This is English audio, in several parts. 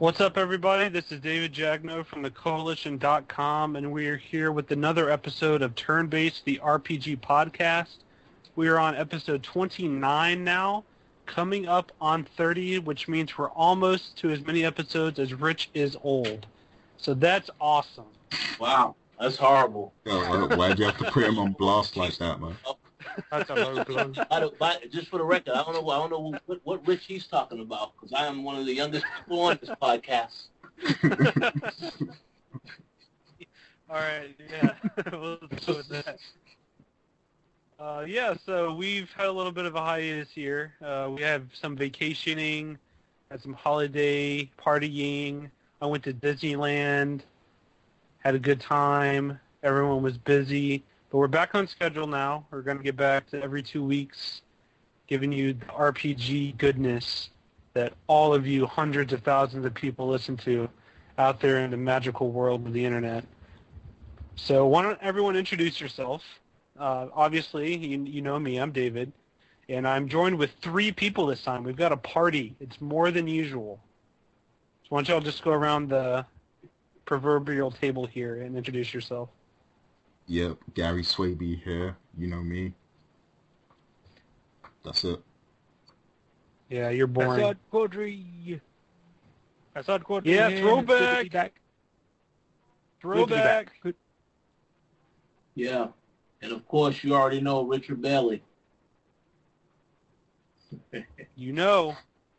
What's up, everybody? This is David Jagneaux from the Koalition.com, and we are here with another episode of Turn Based, the RPG podcast. We are on episode 29 now, coming up on 30, which means we're almost to as many episodes as Rich is old. So that's awesome. Wow, that's horrible. Yo, why- why'd you have to put him on blast like that, man? Oh, That's a low blow. By the, by, just for the record, I don't know. I don't know what, what Rich he's talking about because I am one of the youngest people on this podcast. All right, yeah, we'll go with that. Uh, yeah, so we've had a little bit of a hiatus here. Uh, we have some vacationing, had some holiday partying. I went to Disneyland, had a good time. Everyone was busy, but we're back on schedule now. We're going to get back to every two weeks, giving you the RPG goodness that all of you, hundreds of thousands of people, listen to out there in the magical world of the internet. So why don't everyone introduce yourself? Uh, obviously, you, you know me. I'm David, and I'm joined with three people this time. We've got a party. It's more than usual. So why don't y'all just go around the proverbial table here and introduce yourself? Yep, Gary Swaby here. You know me. That's it. Yeah, you're boring. Assad Quadri. Assad Quadri. Yeah, here. throwback. Good back. Throwback. Good back. Yeah, and of course you already know Richard Bailey. You know,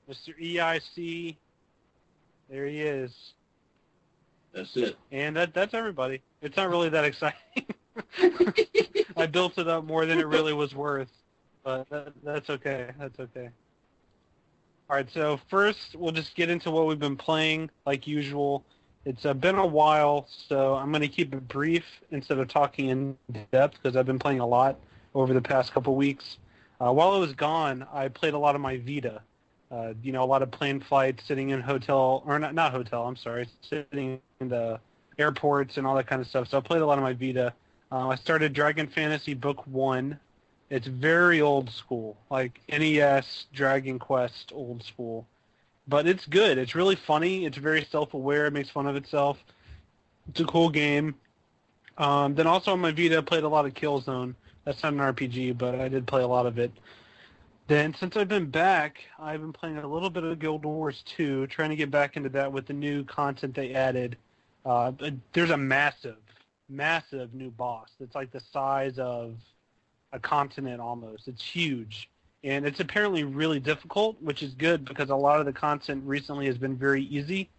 Mr. EIC. There he is. That's it. And that that's everybody. It's not really that exciting. I built it up more than it really was worth, but that, that's okay. That's okay. All right, so first we'll just get into what we've been playing, like usual. It's uh, been a while, so I'm going to keep it brief instead of talking in depth because I've been playing a lot over the past couple weeks. Uh, while I was gone, I played a lot of my Vita. Uh, you know, a lot of plane flights, sitting in hotel, or not, not hotel, I'm sorry, sitting in the airports and all that kind of stuff. So I played a lot of my Vita. Uh, I started Dragon Fantasy Book 1. It's very old school, like NES, Dragon Quest, old school. But it's good. It's really funny. It's very self-aware. It makes fun of itself. It's a cool game. Um, then also on my Vita, I played a lot of Killzone. That's not an RPG, but I did play a lot of it. Then since I've been back, I've been playing a little bit of Guild Wars 2, trying to get back into that with the new content they added. Uh, there's a massive, massive new boss. It's like the size of a continent almost. It's huge. And it's apparently really difficult, which is good because a lot of the content recently has been very easy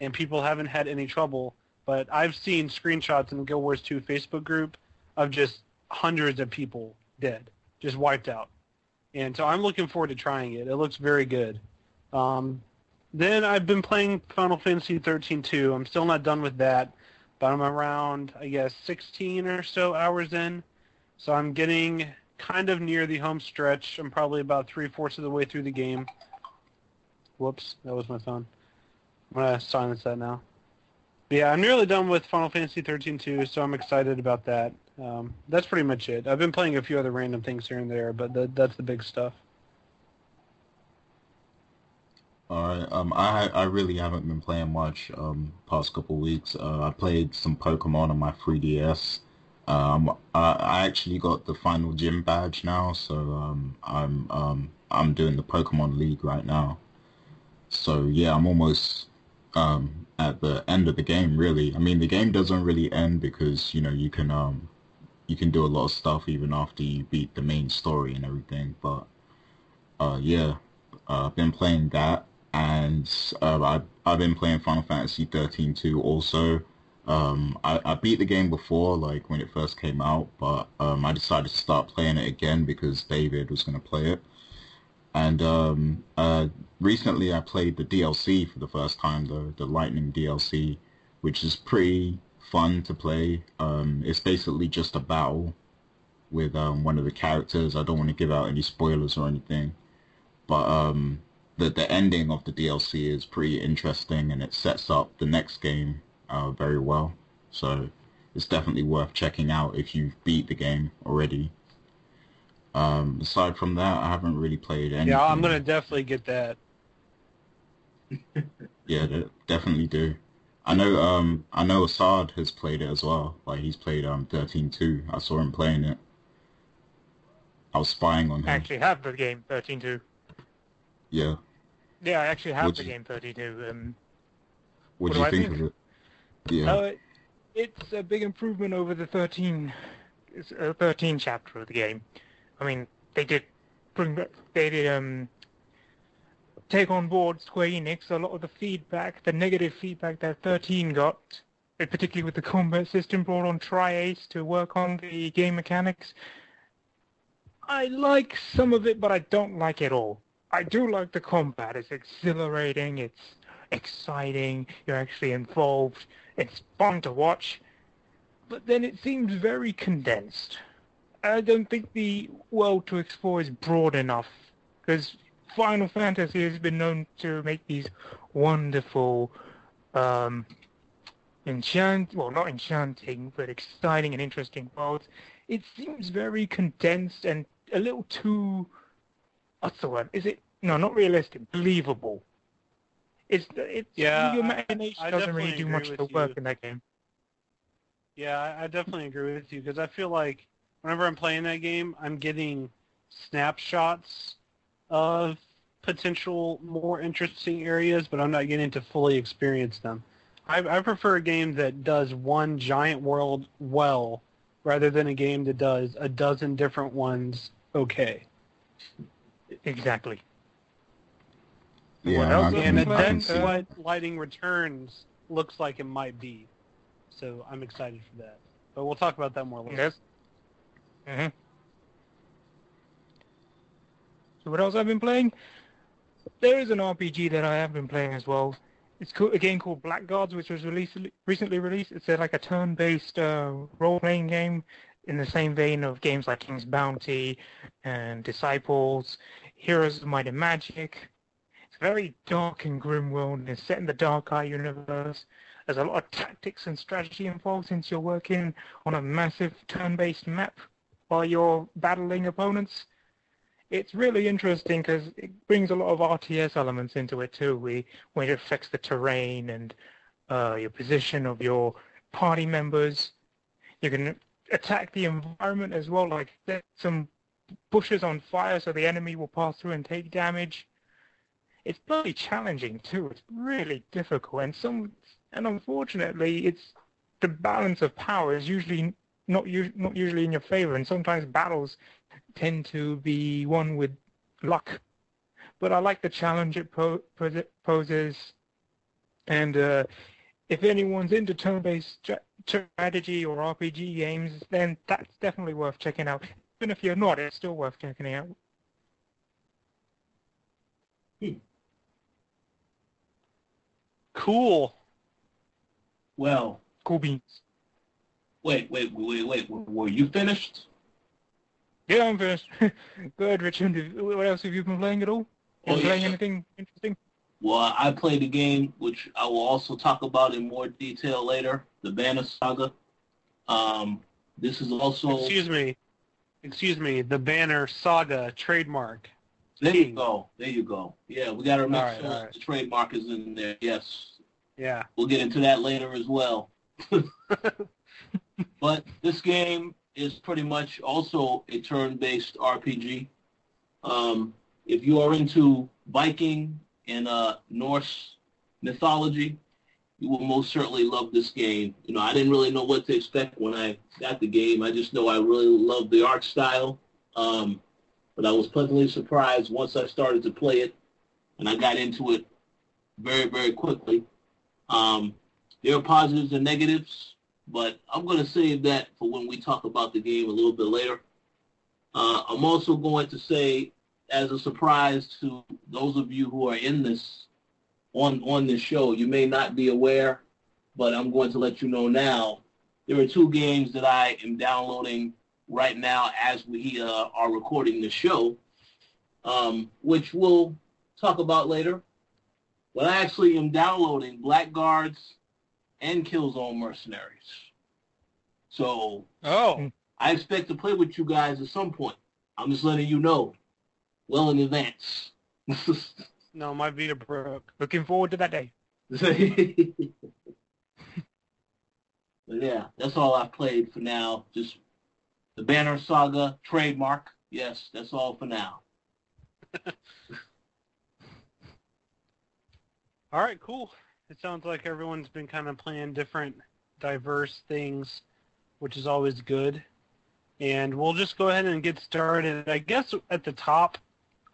and people haven't had any trouble. But I've seen screenshots in the Guild Wars 2 Facebook group of just hundreds of people dead, just wiped out. And so I'm looking forward to trying it. It looks very good. Um, then I've been playing Final Fantasy 13 too. I'm still not done with that, but I'm around, I guess, 16 or so hours in. So I'm getting kind of near the home stretch. I'm probably about three-fourths of the way through the game. Whoops, that was my phone. I'm to silence that now. But yeah, I'm nearly done with Final Fantasy 13 too, so I'm excited about that. Um, that's pretty much it. I've been playing a few other random things here and there, but th- that's the big stuff. All right. Um, I I really haven't been playing much. Um, past couple weeks. Uh, I played some Pokemon on my 3DS. Um, I, I actually got the final gym badge now, so um, I'm um, I'm doing the Pokemon League right now. So yeah, I'm almost um, at the end of the game. Really, I mean the game doesn't really end because you know you can um, you can do a lot of stuff even after you beat the main story and everything. But uh, yeah, uh, I've been playing that, and uh, I I've been playing Final Fantasy 13 too. Also, um, I, I beat the game before, like when it first came out, but um, I decided to start playing it again because David was going to play it. And um, uh, recently, I played the DLC for the first time, the the Lightning DLC, which is pretty fun to play. Um, it's basically just a battle with um, one of the characters. I don't want to give out any spoilers or anything, but um, the the ending of the DLC is pretty interesting, and it sets up the next game uh, very well. So it's definitely worth checking out if you've beat the game already. Um, aside from that, I haven't really played any. Yeah, I'm gonna definitely get that. Yeah, definitely do. I know. Um, I know Assad has played it as well. Like he's played um 13-2. I saw him playing it. I was spying on him. I actually have the game 13.2. Yeah. Yeah, I actually have Would the you- game 32. Um, What do you I think, think? of it? Yeah. uh, it's a big improvement over the 13, it's a 13 chapter of the game. I mean, they did bring back, they did um, take on board Square Enix a lot of the feedback, the negative feedback that 13 got, uh, particularly with the combat system, brought on Tri-Ace to work on the game mechanics. I like some of it, but I don't like it all. I do like the combat. It's exhilarating. It's exciting. You're actually involved. It's fun to watch. But then it seems very condensed. I don't think the world to explore is broad enough because Final Fantasy has been known to make these wonderful, um, enchant well not enchanting but exciting and interesting worlds. It seems very condensed and a little too. What's the word? Is it no, not realistic, believable. It's it's Yeah, your imagination I doesn't really do much of the work you. in that game. Yeah, I, I definitely agree with you because I feel like whenever I'm playing that game, I'm getting snapshots of potential more interesting areas, but I'm not getting to fully experience them. I, I prefer a game that does one giant world well rather than a game that does a dozen different ones okay. Exactly. yeah. what else I is can, And in I can that's what Lightning Returns looks like it might be. So I'm excited for that. But we'll talk about that more later. Yes. hmm So what else I've been playing? There is an RPG that I have been playing as well. It's co- a game called Blackguards, which was released recently released. It's a, like a turn-based uh, role-playing game in the same vein of games like King's Bounty and Disciples, Heroes of Might and Magic. It's a very dark and grim world, and it's set in the Dark Eye universe. There's a lot of tactics and strategy involved since you're working on a massive turn-based map while you're battling opponents. It's really interesting because it brings a lot of RTS elements into it too, we, when it affects the terrain and uh, your position of your party members. You can attack the environment as well, like set some bushes on fire so the enemy will pass through and take damage. It's bloody challenging too. It's really difficult, and some, and unfortunately, it's the balance of power is usually not not usually in your favor, and sometimes battles tend to be won with luck. But I like the challenge it po- pos- poses, and uh, if anyone's into turn-based strategy or RPG games, then that's definitely worth checking out. Even if you're not, it's still worth checking out. Cool. Well, Cool beans. wait, wait, wait, wait. Were you finished? Yeah, I'm finished. Good, Richard. What else have you been playing at all? Oh, playing yeah. anything interesting? Well, I played a game which I will also talk about in more detail later, the Banner Saga. Um, this is also Excuse me. Excuse me. The banner saga trademark. there you go, there you go. Yeah, we got to make right, sure right. the trademark is in there. Yes, Yeah. we'll get into that later as well. but this game is pretty much also a turn-based RPG. Um, if you are into Viking and uh, Norse mythology, you will most certainly love this game. You know, I didn't really know what to expect when I got the game. I just know I really loved the art style. Um, but I was pleasantly surprised once I started to play it, and I got into it very, very quickly. Um, there are positives and negatives, but I'm going to save that for when we talk about the game a little bit later. Uh, I'm also going to say, as a surprise to those of you who are in this on on this show, you may not be aware, but I'm going to let you know now. There are two games that I am downloading right now as we uh, are recording the show, um, which we'll talk about later. But I actually am downloading Blackguards and Killzone Mercenaries. So Oh, I expect to play with you guys at some point. I'm just letting you know well in advance. no, my Vita broke. Looking forward to that day. but yeah, that's all I've played for now. Just the Banner Saga trademark. Yes, that's all for now. All right, cool. It sounds like everyone's been kind of playing different, diverse things, which is always good. And we'll just go ahead and get started. I guess at the top,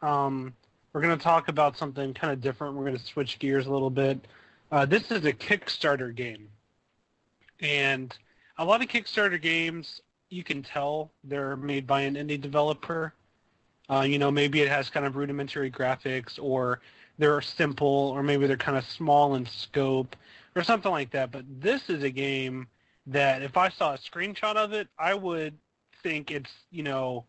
um, we're going to talk about something kind of different. We're going to switch gears a little bit. Uh, this is a Kickstarter game. And a lot of Kickstarter games, you can tell they're made by an indie developer. Uh, you know, maybe it has kind of rudimentary graphics or they're simple or maybe they're kind of small in scope or something like that. But this is a game that if I saw a screenshot of it, I would think it's, you know,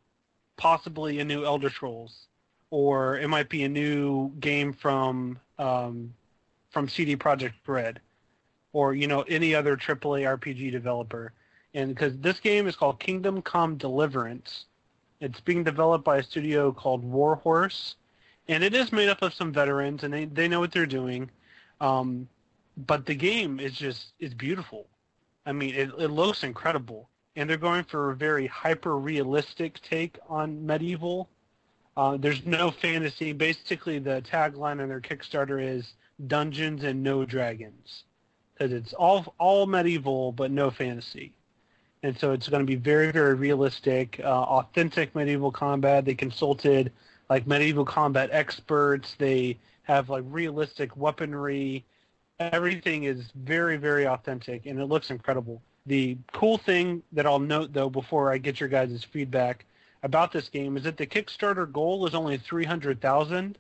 possibly a new Elder Scrolls or it might be a new game from um, from CD Projekt Red or, you know, any other AAA RPG developer. And because this game is called Kingdom Come Deliverance, it's being developed by a studio called Warhorse and it is made up of some veterans, and they they know what they're doing. Um, but the game is just is beautiful. I mean, it it looks incredible, and they're going for a very hyper realistic take on medieval. Uh, there's no fantasy. Basically, the tagline on their Kickstarter is "Dungeons and No Dragons," because it's all all medieval but no fantasy. And so it's going to be very, very realistic, uh, authentic medieval combat. They consulted like medieval combat experts. They have like realistic weaponry. Everything is very, very authentic, and it looks incredible. The cool thing that I'll note though before I get your guys' feedback about this game is that the Kickstarter goal is only three hundred thousand,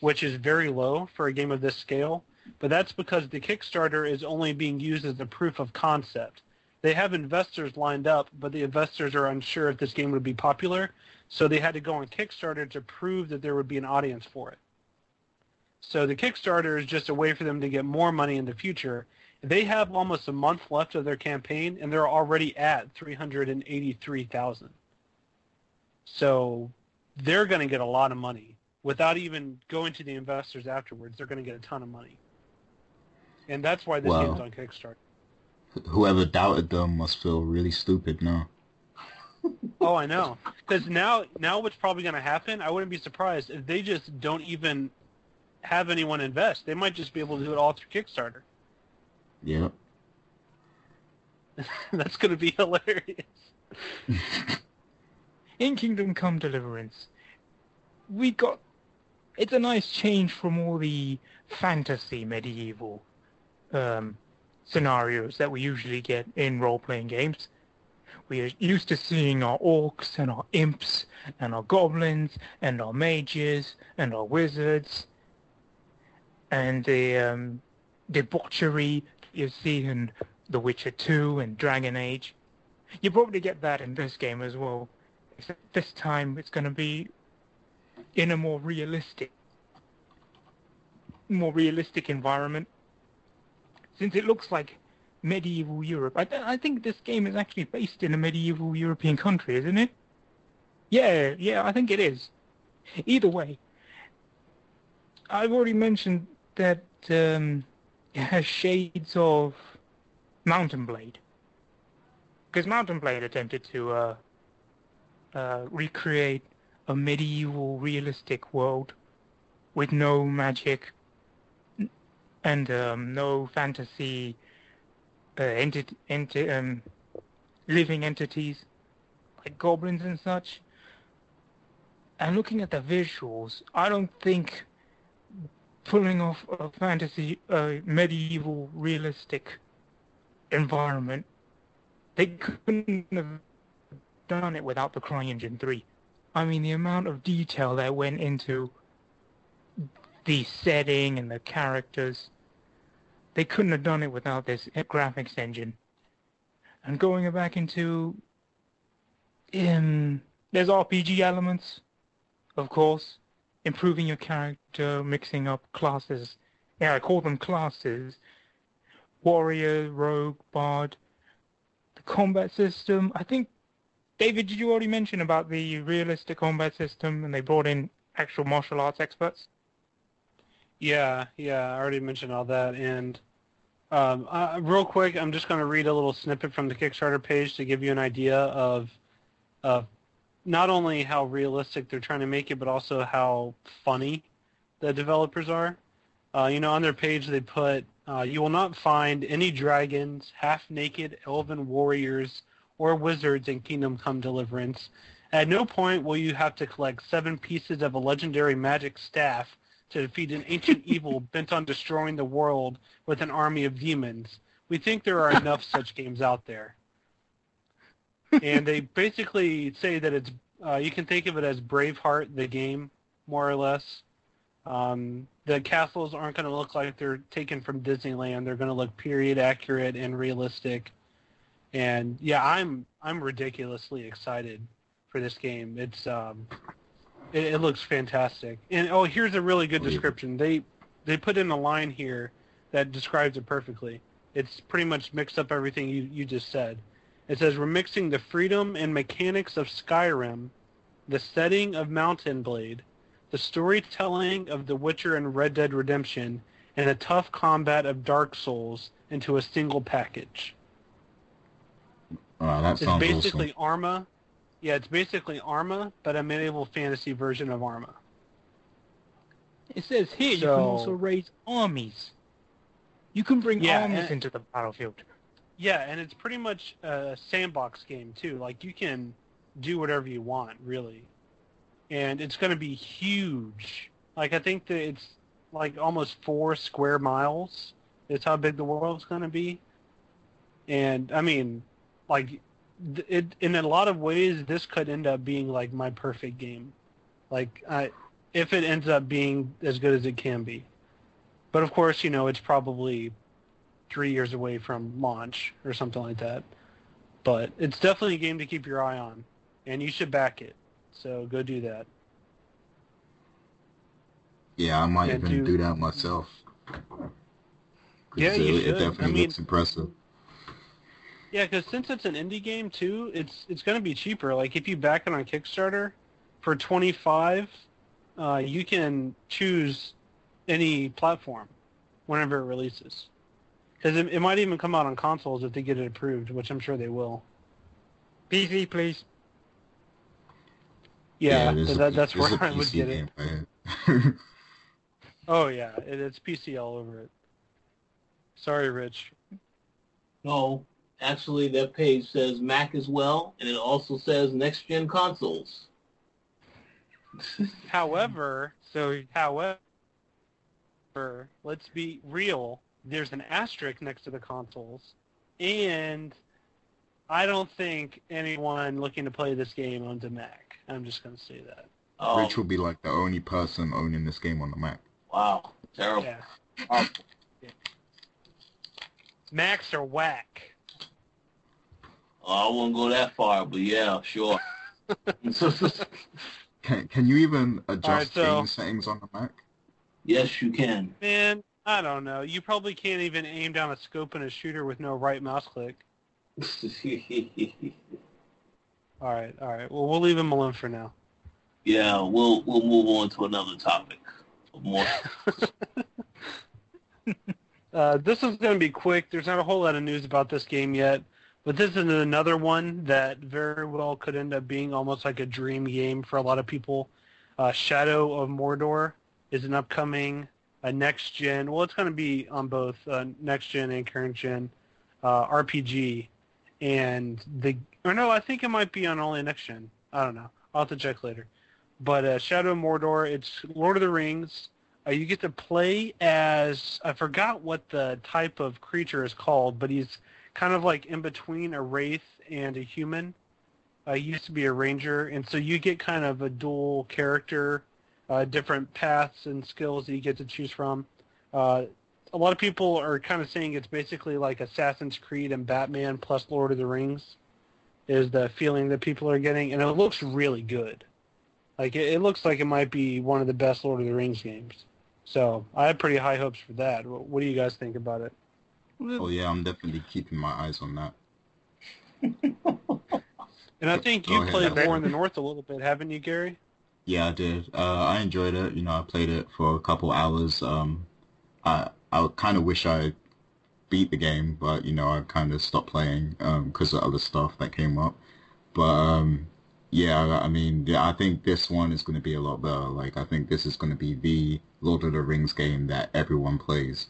which is very low for a game of this scale. But that's because the Kickstarter is only being used as a proof of concept. They have investors lined up, but the investors are unsure if this game would be popular, so they had to go on Kickstarter to prove that there would be an audience for it. So the Kickstarter is just a way for them to get more money in the future. They have almost a month left of their campaign, and they're already at 383,000. So they're going to get a lot of money without even going to the investors afterwards. They're going to get a ton of money, and that's why this Wow. game's on Kickstarter. Whoever doubted them must feel really stupid now. Oh, I know. Because now, now what's probably going to happen? I wouldn't be surprised if they just don't even have anyone invest. They might just be able to do it all through Kickstarter. Yeah. That's going to be hilarious. in Kingdom Come Deliverance, we got it's a nice change from all the fantasy medieval um, scenarios that we usually get in role-playing games. We are used to seeing our orcs and our imps and our goblins and our mages and our wizards and the um, debauchery you see in The Witcher 2 and Dragon Age. You probably get that in this game as well. Except this time it's going to be in a more realistic, more realistic environment. Since it looks like medieval Europe, I, I think this game is actually based in a medieval European country, isn't it? Yeah, yeah, I think it is. Either way, I've already mentioned that um, it has shades of Mount & Blade. because Mount & Blade attempted to uh, uh, recreate a medieval realistic world with no magic and um, no fantasy uh, enti- enti- um, living entities like goblins and such. And looking at the visuals, I don't think pulling off a fantasy, uh, medieval realistic environment, they couldn't have done it without the CryEngine 3. I mean, the amount of detail that went into the setting and the characters, they couldn't have done it without this graphics engine. And going back into, um, there's RPG elements, of course, improving your character, mixing up classes. Yeah, I call them classes. Warrior, Rogue, Bard. The combat system, I think, David, did you already mention about the realistic combat system and they brought in actual martial arts experts? Yeah, yeah, I already mentioned all that. And um, uh, real quick, I'm just going to read a little snippet from the Kickstarter page to give you an idea of, of not only how realistic they're trying to make it, but also how funny the developers are. Uh, you know, on their page they put, uh, you will not find any dragons, half-naked elven warriors, or wizards in Kingdom Come Deliverance. At no point will you have to collect seven pieces of a legendary magic staff to defeat an ancient evil bent on destroying the world with an army of demons. We think there are enough such games out there. And they basically say that it's uh, you can think of it as Braveheart, the game, more or less. Um, the castles aren't going to look like they're taken from Disneyland. They're going to look period accurate and realistic. And yeah, I'm I'm ridiculously excited for this game. It's um, it, it looks fantastic. And oh, here's a really good description. They they put in a line here that describes it perfectly. It's pretty much mixed up everything you, you just said. It says we're mixing the freedom and mechanics of Skyrim, the setting of Mount & Blade, the storytelling of The Witcher and Red Dead Redemption, and the tough combat of Dark Souls into a single package. Uh, that It's sounds basically awesome. Arma. Yeah, it's basically Arma, but a medieval fantasy version of Arma. It says here you can also raise armies. You can bring Yeah, armies and- into the battlefield. Yeah, and it's pretty much a sandbox game too. Like you can do whatever you want, really. And it's going to be huge. Like I think that it's like almost four square miles. Is how big the world's going to be. And I mean, like it in a lot of ways, this could end up being like my perfect game. Like I, if it ends up being as good as it can be. But of course, you know, it's probably three years away from launch or something like that. But it's definitely a game to keep your eye on, and you should back it. So go do that. Yeah, I might and even do- do that myself Yeah, it, you it should. definitely I mean- looks impressive. Yeah, because since it's an indie game too, it's it's going to be cheaper. Like if you back it on Kickstarter for twenty five, uh, you can choose any platform whenever it releases. Because it, it might even come out on consoles if they get it approved, which I'm sure they will. PC, please. Yeah, it is so a- that's where I would get it. game, man. Oh yeah, it, it's PC all over it. Sorry, Rich. No, actually, that page says Mac as well, and it also says next gen consoles. However, So however, let's be real. There's an asterisk next to the consoles, and I don't think anyone looking to play this game owns a Mac. I'm just going to say that. Oh, Rich will be like the only person owning this game on the Mac. wow, terrible. Yeah, Awful. Macs are whack. Oh, I won't go that far, but yeah, sure. Can can you even adjust so- game settings on the Mac? yes, you can. Man, I don't know. You probably can't even aim down a scope in a shooter with no right mouse click. All right, all right. Well, we'll leave him alone for now. yeah, we'll we'll move on to another topic. More. Uh, this is going to be quick. There's not a whole lot of news about this game yet, But this is another one that very well could end up being almost like a dream game for a lot of people. Uh, Shadow of Mordor is an upcoming uh, next gen. Well, it's going to be on both uh, next gen and current gen uh, RPG, and the or no, I think it might be on only next gen. I don't know. I'll have to check later. But uh, Shadow of Mordor, it's Lord of the Rings. Uh, you get to play as I forgot what the type of creature is called, but he's kind of like in between a wraith and a human. He used to be a ranger, and so you get kind of a dual character, uh, different paths and skills that you get to choose from. Uh, a lot of people are kind of saying it's basically like Assassin's Creed and Batman plus Lord of the Rings, is the feeling that people are getting, and it looks really good. Like it, it looks like it might be one of the best Lord of the Rings games. So I have pretty high hopes for that. What do you guys think about it? Oh yeah, I'm definitely keeping my eyes on that. And I think you ahead, played. War in the North a little bit, haven't you, Gary? Yeah, I did. Uh, I enjoyed it. You know, I played it for a couple hours. Um, I I kind of wish I beat the game, but you know, I kind of stopped playing because of other stuff that came up. But um, yeah, I I mean, yeah, I think this one is going to be a lot better. Like, I think this is going to be the Lord of the Rings game that everyone plays.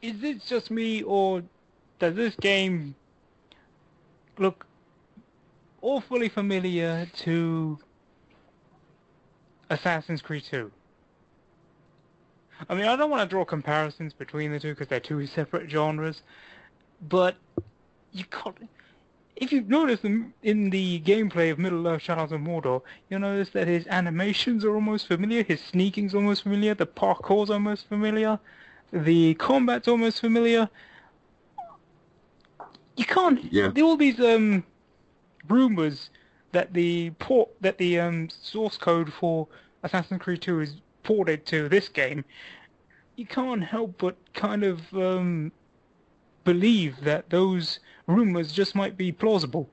Is it just me, or does this game look awfully familiar to Assassin's Creed 2? I mean, I don't want to draw comparisons between the two because they're two separate genres, but you can't. If you've noticed in, in the gameplay of Middle-earth Shadows of Mordor, you'll notice that his animations are almost familiar, his sneaking's almost familiar, the parkour's almost familiar, the combat's almost familiar. You can't. Yeah. There all these um rumors that the port that the um source code for Assassin's Creed 2 is ported to this game. You can't help but kind of um believe that those rumors just might be plausible.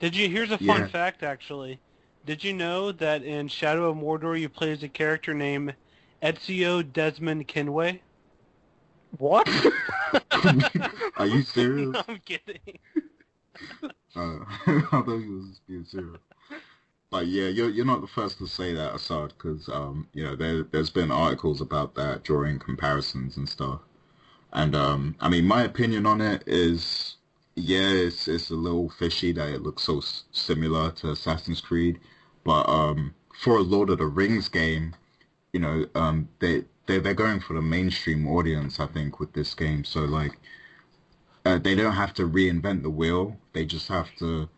Did you? Here's a fun Yeah. fact, actually. Did you know that in Shadow of Mordor you play as a character named Ezio Desmond Kenway? What? Are you serious? no, I'm kidding. Uh, I thought you was being serious. But yeah, you're you're not the first to say that, Assad, because um, you know there there's been articles about that, drawing comparisons and stuff. And um, I mean, my opinion on it is, yeah, it's it's a little fishy that it looks so s- similar to Assassin's Creed, but um, for a Lord of the Rings game, you know, um, they they they're going for the mainstream audience, I think, with this game. So like, uh, they don't have to reinvent the wheel. They just have to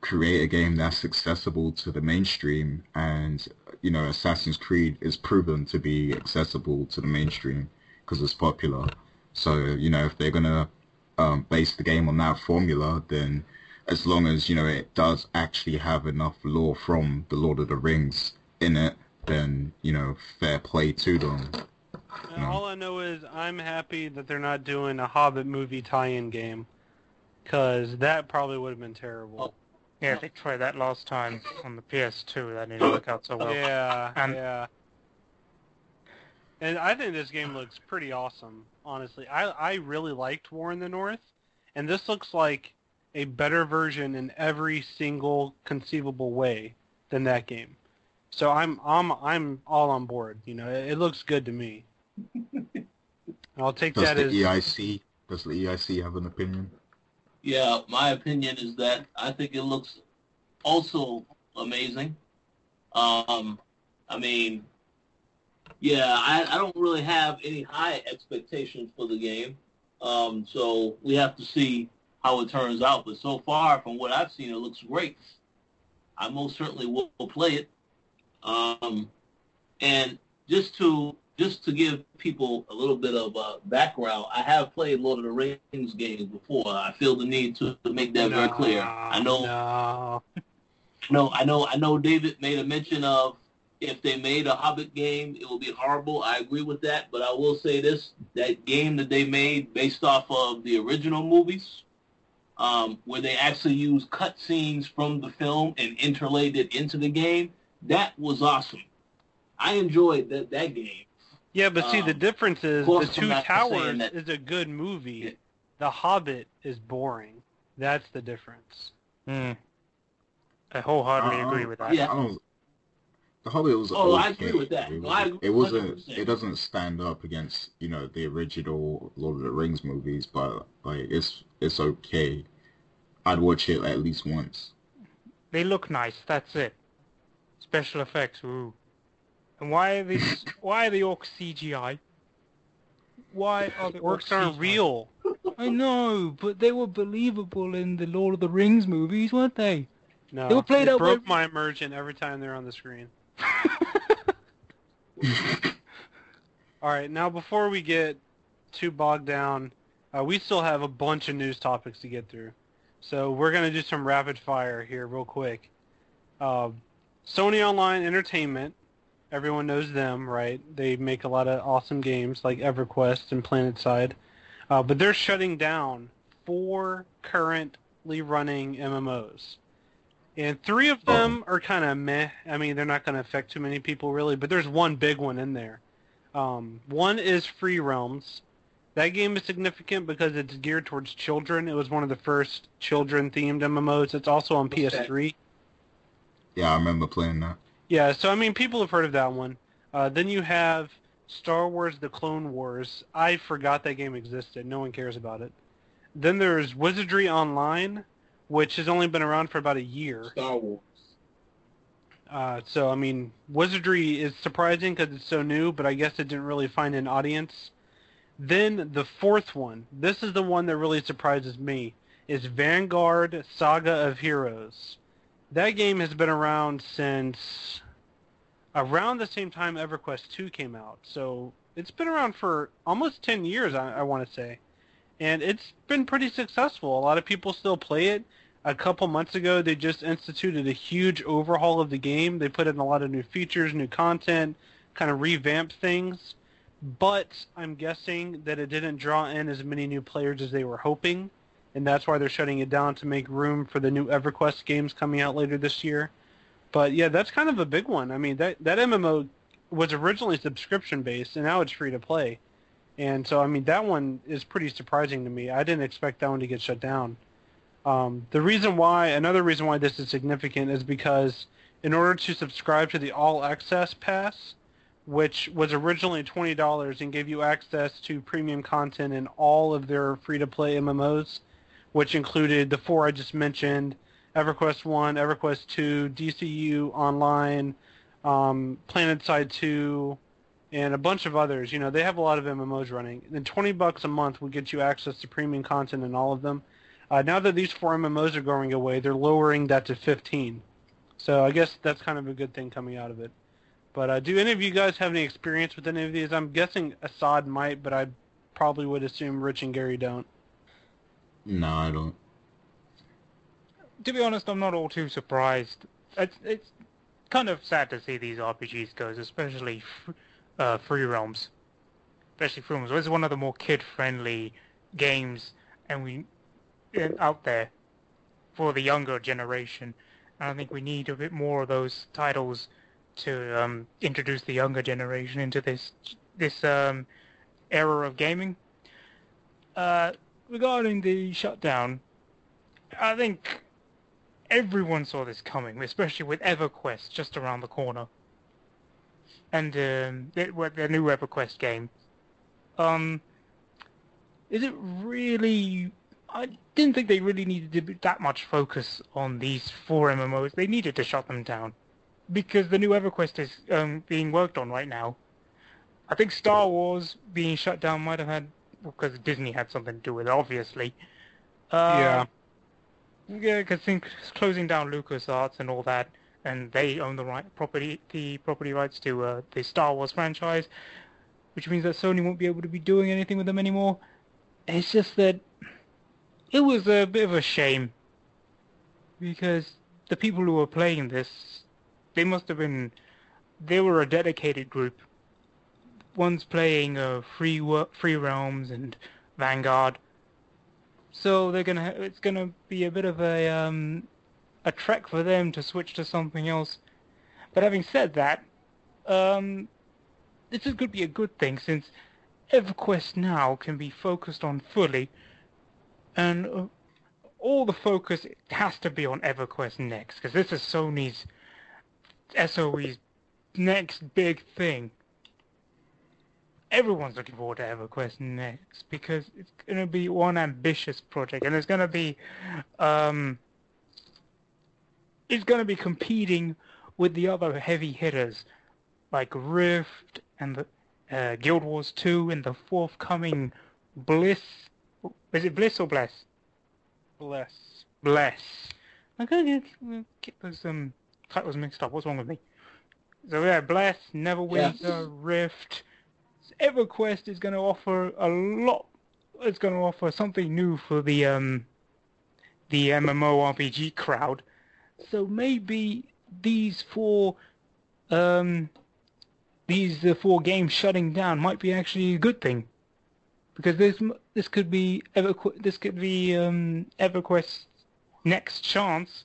create a game that's accessible to the mainstream. And you know, Assassin's Creed is proven to be accessible to the mainstream because it's popular. So you know, if they're gonna um, base the game on that formula, then as long as you know it does actually have enough lore from the Lord of the Rings in it, then you know, fair play to them. Uh, and all I know is I'm happy that they're not doing a Hobbit movie tie-in game, because that probably would have been terrible. Oh, yeah, they tried that last time on the PS2. That didn't work out so well. yeah, And- yeah. And I think this game looks pretty awesome, honestly. I, I really liked War in the North, and this looks like a better version in every single conceivable way than that game. So I'm I'm I'm all on board. You know, it, it looks good to me. I'll take Does that the as EIC does the EIC have an opinion? Yeah, my opinion is that I think it looks also amazing. Um, I mean, yeah, I, I don't really have any high expectations for the game. Um, so we have to see how it turns out. But so far, from what I've seen, it looks great. I most certainly will, will play it. Um, and just to just to give people a little bit of uh, background, I have played Lord of the Rings games before. I feel the need to, to make that very clear. I know No. no, I know, I know. David made a mention of if they made a Hobbit game, it would be horrible. I agree with that, but I will say this: that game that they made based off of the original movies, um, where they actually used cutscenes from the film and interlaid it into the game, that was awesome. I enjoyed that that game. Yeah, but see, the Um, difference is the Two Towers that- is a good movie. The Hobbit is boring. That's the difference. Hmm. I wholeheartedly Uh, agree with that. yeah. I don't, the Hobbit was Oh, I okay. agree with that. It, No, I was, agree it wasn't. 100%. It doesn't stand up against you know the original Lord of the Rings movies, but like it's it's okay. I'd watch it at least once. They look nice. That's it. Special effects. Ooh. And why are these? why are the orcs CGI? Why are the orcs, Orcs aren't real. I know, but they were believable in the Lord of the Rings movies, weren't they? No, They were played it out broke by- my immersion every time they're on the screen. All right, now before we get too bogged down, uh, we still have a bunch of news topics to get through. So we're going to do some rapid fire here real quick. Uh, Sony Online Entertainment, everyone knows them, right? They make a lot of awesome games like EverQuest and PlanetSide. Uh, but they're shutting down four currently running MMOs. And three of them are kind of meh. I mean, they're not going to affect too many people really, but there's one big one in there. Um, one is Free Realms. That game is significant because it's geared towards children. It was one of the first children-themed MMOs. It's also on What's? PS3. Yeah, I remember playing that. Yeah, so I mean, people have heard of that one. Uh, then you have Star Wars: The Clone Wars. I forgot that game existed. No one cares about it. Then there's Wizardry Online, which has only been around for about a year. Star Wars. Uh, so I mean, Wizardry is surprising because it's so new, but I guess it didn't really find an audience. Then the fourth one, this is the one that really surprises me, is Vanguard Saga of Heroes. That game has been around since around the same time EverQuest 2 came out. So it's been around for almost 10 years, I, I want to say. And it's been pretty successful. A lot of people still play it a couple months ago they just instituted a huge overhaul of the game they put in a lot of new features new content kind of revamped things but i'm guessing that it didn't draw in as many new players as they were hoping and that's why they're shutting it down to make room for the new everquest games coming out later this year. But yeah that's kind of a big one. I mean that that mmo was originally subscription based and now it's free to play. And so i mean that one is pretty surprising to me. I didn't expect that one to get shut down. Um, the reason why, another reason why this is significant is because in order to subscribe to the All Access Pass, which was originally $20 and gave you access to premium content in all of their free-to-play MMOs, which included the four I just mentioned, EverQuest 1, EverQuest 2, DCU Online, um, PlanetSide 2, and a bunch of others. You know, they have a lot of MMOs running. And 20 bucks a month would get you access to premium content in all of them. Uh, now that these four MMOs are going away, they're lowering that to 15. So I guess that's kind of a good thing coming out of it. But uh, do any of you guys have any experience with any of these? I'm guessing Assad might, but I probably would assume Rich and Gary don't. No, I don't. To be honest, I'm not all too surprised. It's it's kind of sad to see these RPGs go, especially uh, Free Realms. Especially Free Realms. It's one of the more kid-friendly games, and we out there for the younger generation. And I think we need a bit more of those titles to um, introduce the younger generation into this this um, era of gaming. Uh, regarding the shutdown, I think everyone saw this coming, especially with EverQuest just around the corner, and um, the, with new EverQuest game. Um, is it really? I didn't think they really needed to that much focus on these four MMOs. They needed to shut them down because the new EverQuest is um, being worked on right now. I think Star Wars being shut down might have had because Disney had something to do with it, obviously. Uh, Yeah. Yeah, because think closing down LucasArts and all that, and they own the right property, the property rights to uh, the Star Wars franchise, which means that Sony won't be able to be doing anything with them anymore. It's just that it was a bit of a shame because the people who were playing this, they must have been, they were a dedicated group. One's playing uh, Free Free Realms and Vanguard, so they're gonna. It's gonna be a bit of a um, a trek for them to switch to something else. But having said that, um, this is could be a good thing since EverQuest now can be focused on fully and uh, all the focus has to be on EverQuest next because this is Sony's SOE's next big thing. Everyone's looking forward to EverQuest next because it's going to be one ambitious project and it's going to be um, it's going to be competing with the other heavy hitters like Rift and the, uh, Guild Wars 2 and the forthcoming Bliss. Is it Bliss or Bless? Bless. Bless. I'm gonna get, get those um, titles mixed up. What's wrong with me? So yeah, Bless, Neverwinter, Yes. Rift. EverQuest is going to offer a lot. It's going to offer something new for the um, the MMORPG crowd. So maybe these four um, these four games shutting down might be actually a good thing because this this could be EverQu- this could be um, EverQuest's next chance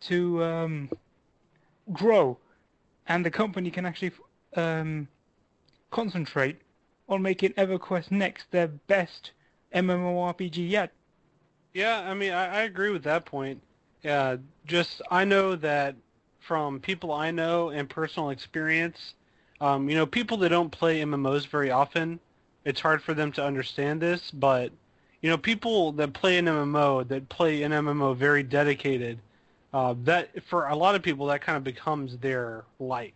to um, grow, and the company can actually um, concentrate on making EverQuest next their best MMORPG yet. Yeah, I mean, I, I agree with that point. Yeah, just I know that from people I know and personal experience, um, you know, people that don't play MMOs very often, it's hard for them to understand this. But you know, people that play an MMO, that play an MMO very dedicated, uh, that for a lot of people that kind of becomes their life.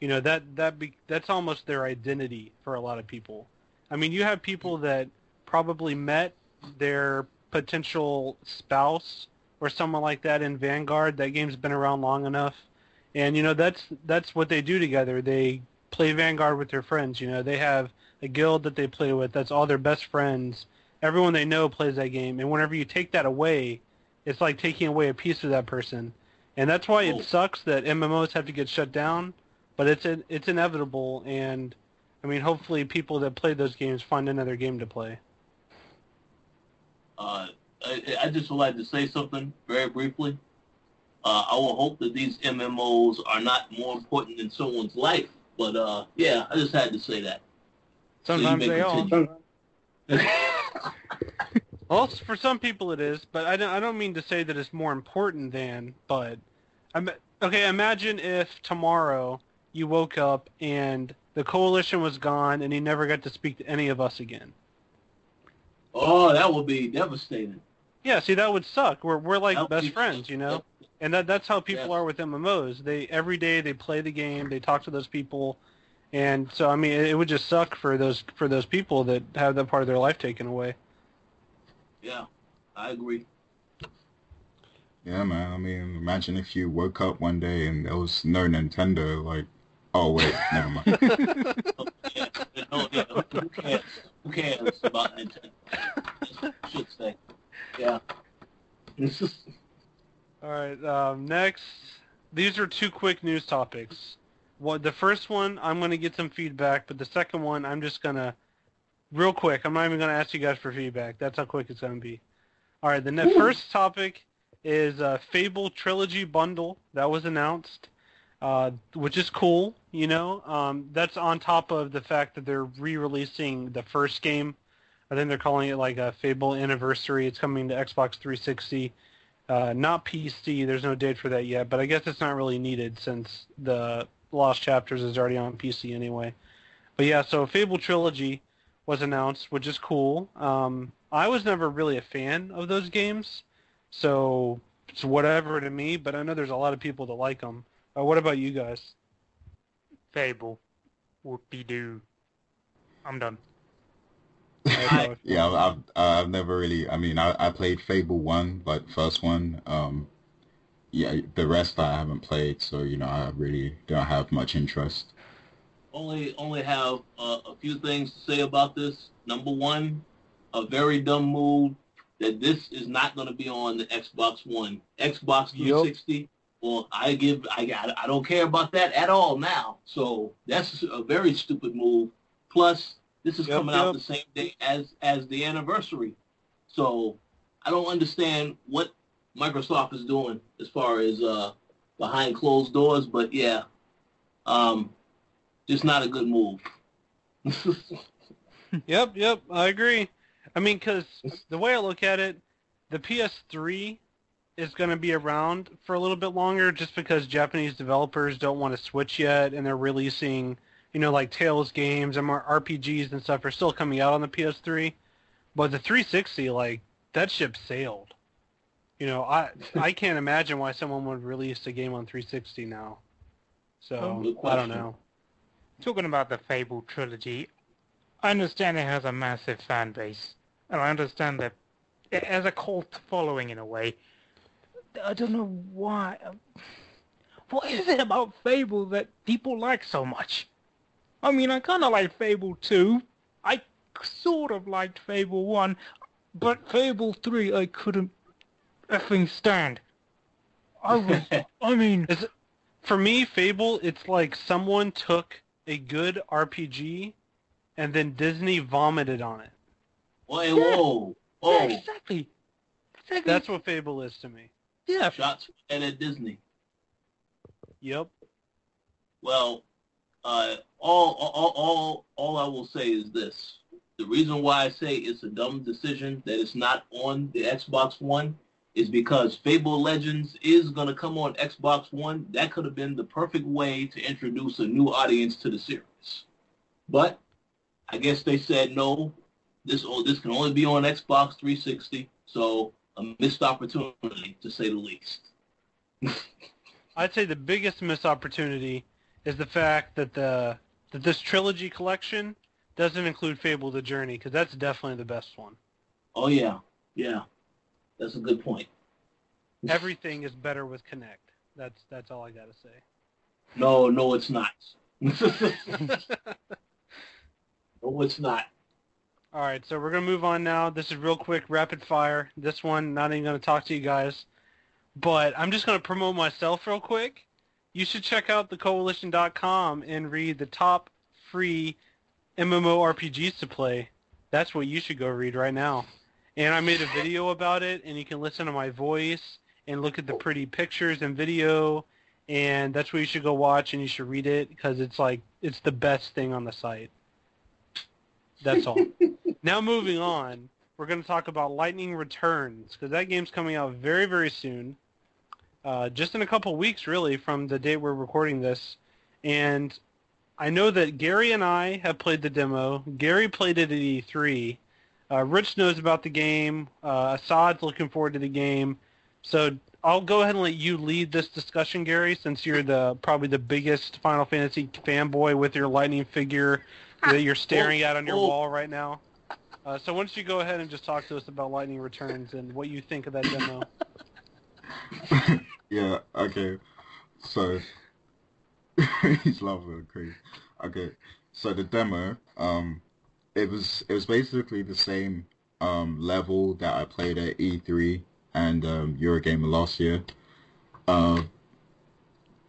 You know, that that be, that's almost their identity for a lot of people. I mean, you have people that probably met their potential spouse or someone like that in Vanguard. That game's been around long enough, and you know that's that's what they do together. They play Vanguard with their friends. You know, they have a guild that they play with. That's all their best friends. Everyone they know plays that game, and whenever you take that away, it's like taking away a piece of that person, and that's why it sucks that MMOs have to get shut down. But it's it's inevitable, and I mean, hopefully, people that play those games find another game to play. Uh, I, I just would like to say something very briefly. Uh, I will hope that these MMOs are not more important than someone's life. But uh, yeah, I just had to say that. Sometimes may they are. continue. Well, for some people it is, but I don't, I don't mean to say that it's more important than, but I'm, okay, imagine if tomorrow you woke up and the Koalition was gone and he never got to speak to any of us again. oh, that would be devastating. Yeah, see, that would suck. We're, we're like That would best be- friends, you know? And that, that's how people Yeah. are with MMOs. They, every day they play the game, they talk to those people, and so, I mean, it, it would just suck for those, for those people that have that part of their life taken away. Yeah, I agree. Yeah, man. I mean, imagine if you woke up one day and there was no Nintendo. Like, oh wait, never mind. Yeah, no, yeah, who cares? Who cares about Nintendo? That's Should say. Yeah. This is All right. Um, next, these are two quick news topics. What the first one, I'm going to get some feedback, but the second one, I'm just going to, real quick. I'm not even going to ask you guys for feedback. That's how quick it's going to be. All right. The ne- first topic is uh, Fable Trilogy Bundle that was announced, uh, which is cool. You know, um, that's on top of the fact that they're re-releasing the first game. I think they're calling it like a Fable Anniversary. It's coming to Xbox 360. Uh, not PC. There's no date for that yet, but I guess it's not really needed since the Lost Chapters is already on PC anyway. But yeah, so Fable Trilogy was announced, which is cool. Um, I was never really a fan of those games, so it's whatever to me. But I know there's a lot of people that like them. Uh, what about you guys? Fable. Whoopie doo. I'm done. I- Yeah, I've, I've I've never really. I mean, I, I played Fable one, like first one. Um, yeah, the rest I haven't played, so you know, I really don't have much interest. only only have uh, a few things to say about this. Number one, a very dumb move that this is not going to be on the Xbox One, Xbox Yup. 360. Well, I give I I I don't care about that at all now. So that's a very stupid move. Plus, this is Yup, coming out the same day as as the anniversary. So I don't understand what Microsoft is doing as far as uh, behind closed doors. But yeah, um, just not a good move. Yep, yep, I agree. I mean, because the way I look at it, the PS3 is going to be around for a little bit longer just because Japanese developers don't want to switch yet, and they're releasing, you know, like Tales games and more RPGs and stuff are still coming out on the PS3. But the 360, like, that ship sailed. You know, I I can't imagine why someone would release a game on 360 now. So I don't know. Talking about the Fable trilogy, I understand it has a massive fan base, and I understand that it has a cult following in a way. I don't know why. What is it about Fable that people like so much? I mean, I kind of like Fable 2. I sort of liked Fable 1, but Fable 3 I couldn't effing stand. I was, I mean, For me, Fable, it's like someone took a good RPG and then Disney vomited on it. Wait, Yeah. whoa, yeah, whoa! exactly. Exactly. That's what Fable is to me. Yeah. Shots fired at Disney. Yep. Well, uh, all, all, all, all I will say is this. The reason why I say it's a dumb decision that it's not on the Xbox One is because Fable Legends is going to come on Xbox One. That could have been the perfect way to introduce a new audience to the series. But I guess they said no, this, oh, this can only be on Xbox 360. So a missed opportunity, to say the least. I'd say the biggest missed opportunity is the fact that the that this trilogy collection doesn't include Fable the Journey because that's definitely the best one. Oh, yeah. Yeah. That's a good point. Everything is better with Kinect. That's that's all I got to say. No, no, it's not. no, it's not. All right, so we're gonna move on now. This is real quick, rapid fire. This one, not even gonna talk to you guys, but I'm just gonna promote myself real quick. You should check out thekoalition.com and read the top free MMORPGs to play. That's what you should go read right now. And I made a video about it, and you can listen to my voice and look at the pretty pictures and video. And that's what you should go watch, and you should read it because it's like it's the best thing on the site. That's all. now moving on, we're going to talk about Lightning Returns because that game's coming out very, very soon. Uh, just in a couple weeks, really, from the date we're recording this. And I know that Gary and I have played the demo. Gary played it at E3. Uh, Rich knows about the game. Uh, Assad's looking forward to the game. So I'll go ahead and let you lead this discussion, Gary, since you're the probably the biggest Final Fantasy fanboy with your lightning figure that you're staring at on your wall right now. Uh, so why don't you go ahead and just talk to us about Lightning Returns and what you think of that demo? yeah, okay. So he's laughing like crazy. Okay. So the demo, um it was it was basically the same um level that I played at E3 and um Eurogamer last year. Uh,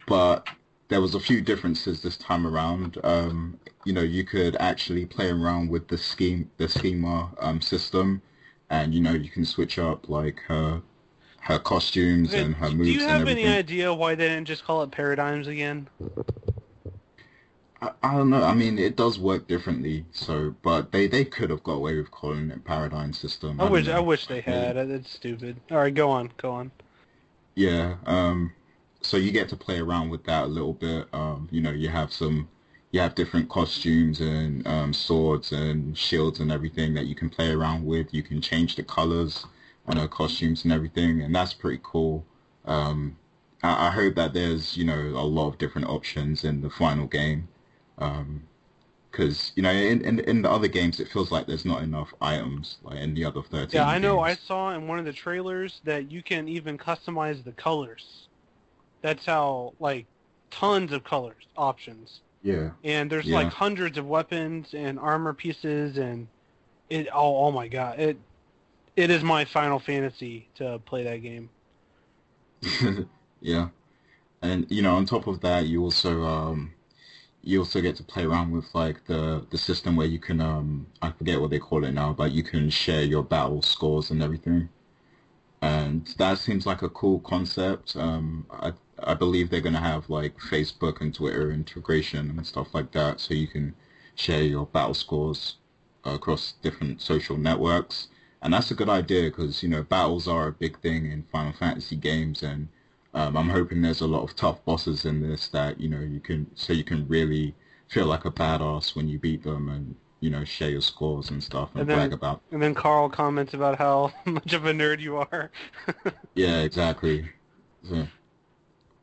but there was a few differences this time around. Um, you know, you could actually play around with the scheme the schema um system and you know you can switch up like her her costumes Okay, and her moves. do you have any idea why they didn't just call it Paradigms again? I, I don't know. I mean, it does work differently. So, but they they could have got away with calling it paradigm system. I don't wish know. I wish they had. It's stupid. All right, go on, go on. Yeah. Um. So you get to play around with that a little bit. Um. You know, you have some, you have different costumes and um, swords and shields and everything that you can play around with. You can change the colors on her costumes and everything, and that's pretty cool. Um. I, I hope that there's you know a lot of different options in the final game. Um, because you know in, in in the other games it feels like there's not enough items like in the other 13 Yeah, I know. I saw in one of the trailers that you can even customize the colors. That's how like tons of colors options, yeah and there's Yeah. like hundreds of weapons and armor pieces, and it. Oh, oh my god! It it is my Final Fantasy to play that game. yeah and you know on top of that you also um you also get to play around with like the the system where you can um I forget what they call it now but you can share your battle scores and everything and that seems like a cool concept um I I believe they're gonna have like Facebook and Twitter integration and stuff like that so you can share your battle scores across different social networks, and that's a good idea because you know battles are a big thing in Final Fantasy games, and um, I'm hoping there's a lot of tough bosses in this that you know you can so you can really feel like a badass when you beat them and you know share your scores and stuff and, And then- brag about. And then Carl comments about how much of a nerd you are. Yeah, exactly. So,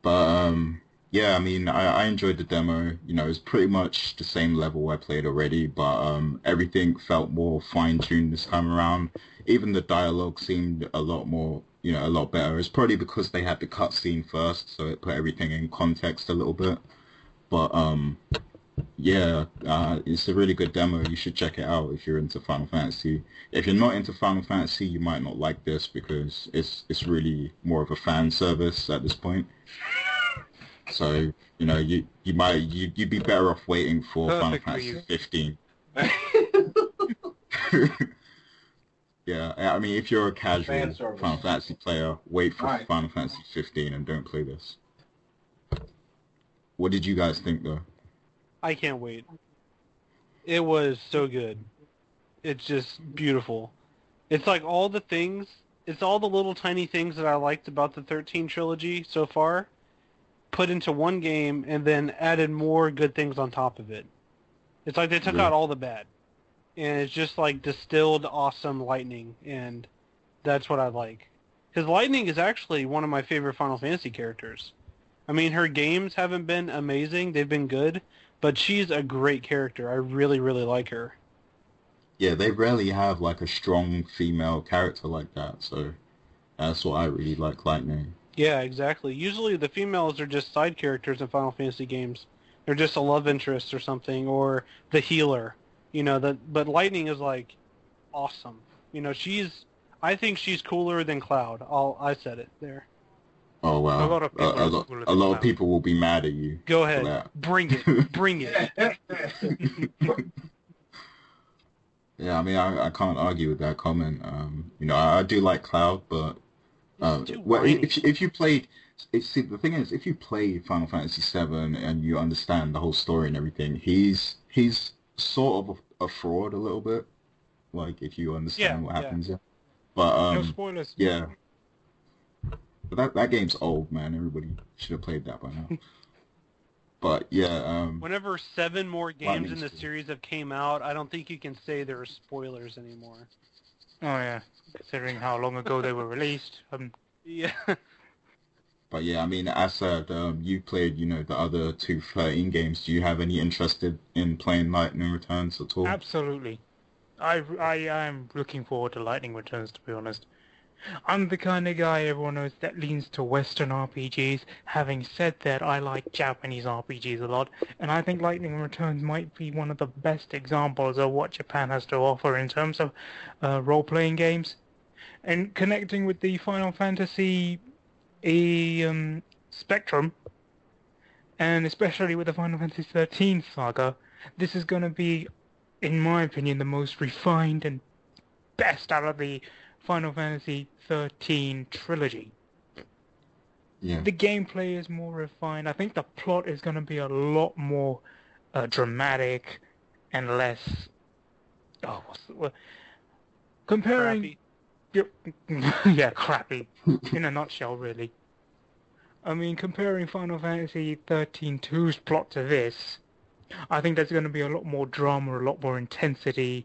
but um, yeah, I mean, I, I enjoyed the demo. You know, it's pretty much the same level I played already, but um, everything felt more fine-tuned this time around. Even the dialogue seemed a lot more, you know, a lot better. It's probably because they had the cutscene first, so it put everything in context a little bit. But um, yeah, uh, it's a really good demo. You should check it out if you're into Final Fantasy. If you're not into Final Fantasy, you might not like this because it's it's really more of a fan service at this point. So you know, you you might you you'd be better off waiting for Final Perfect for Fantasy you. 15. yeah, I mean, if you're a casual Final Fantasy player, wait for Right. Final Fantasy 15 and don't play this. What did you guys think though? I can't wait. It was so good. It's just beautiful. It's like all the things, it's all the little tiny things that I liked about the 13 trilogy so far, put into one game and then added more good things on top of it. It's like they took Yeah. out all the bad. And it's just like distilled awesome lightning and that's what I like. Cuz lightning is actually one of my favorite Final Fantasy characters. I mean, her games haven't been amazing, they've been good, but she's a great character. I really, really like her. Yeah, they rarely have like a strong female character like that, so that's what I really like Lightning. Yeah, exactly. Usually the females are just side characters in Final Fantasy games. They're just a love interest or something, or the healer. You know, that. But Lightning is like awesome. You know, she's. I think she's cooler than Cloud. I'll, I said it there. Oh wow, A lot of people a, lot, a lot of people will be mad at you. Go ahead, bring it, bring it. Yeah, I mean, I, I can't argue with that comment. Um, you know, I, I do like Cloud, but uh, well, if you, if you played, if, see, the thing is, if you play Final Fantasy VII and you understand the whole story and everything, he's he's sort of a, a fraud a little bit. Like if you understand Yeah, what happens, yeah. But no um, spoilers. yeah. But that that game's old, man. Everybody should have played that by now. but yeah, um, Whenever seven more games in the cool. series have came out, I don't think you can say there are spoilers anymore. Oh yeah, considering how long ago they were released. Um, Yeah. But yeah, I mean, as said, um, you played, you know, the other two 13 games. Do you have any interest in playing Lightning Returns at all? absolutely. I, I, I am looking forward to Lightning Returns, to be honest. I'm the kind of guy everyone knows that leans to Western RPGs. Having said that, I like Japanese RPGs a lot, and I think Lightning Returns might be one of the best examples of what Japan has to offer in terms of uh, role-playing games. And connecting with the Final Fantasy e, um, Spectrum, and especially with the Final Fantasy 13 saga, this is going to be, in my opinion, the most refined and best out of the Final Fantasy 13 trilogy. Yeah. The gameplay is more refined. I think the plot is going to be a lot more uh, dramatic and less. Oh, what's the word? Comparing. Crappy. Yeah, crappy. In a nutshell, really. I mean, comparing Final Fantasy 13 2's plot to this, I think there's going to be a lot more drama, a lot more intensity,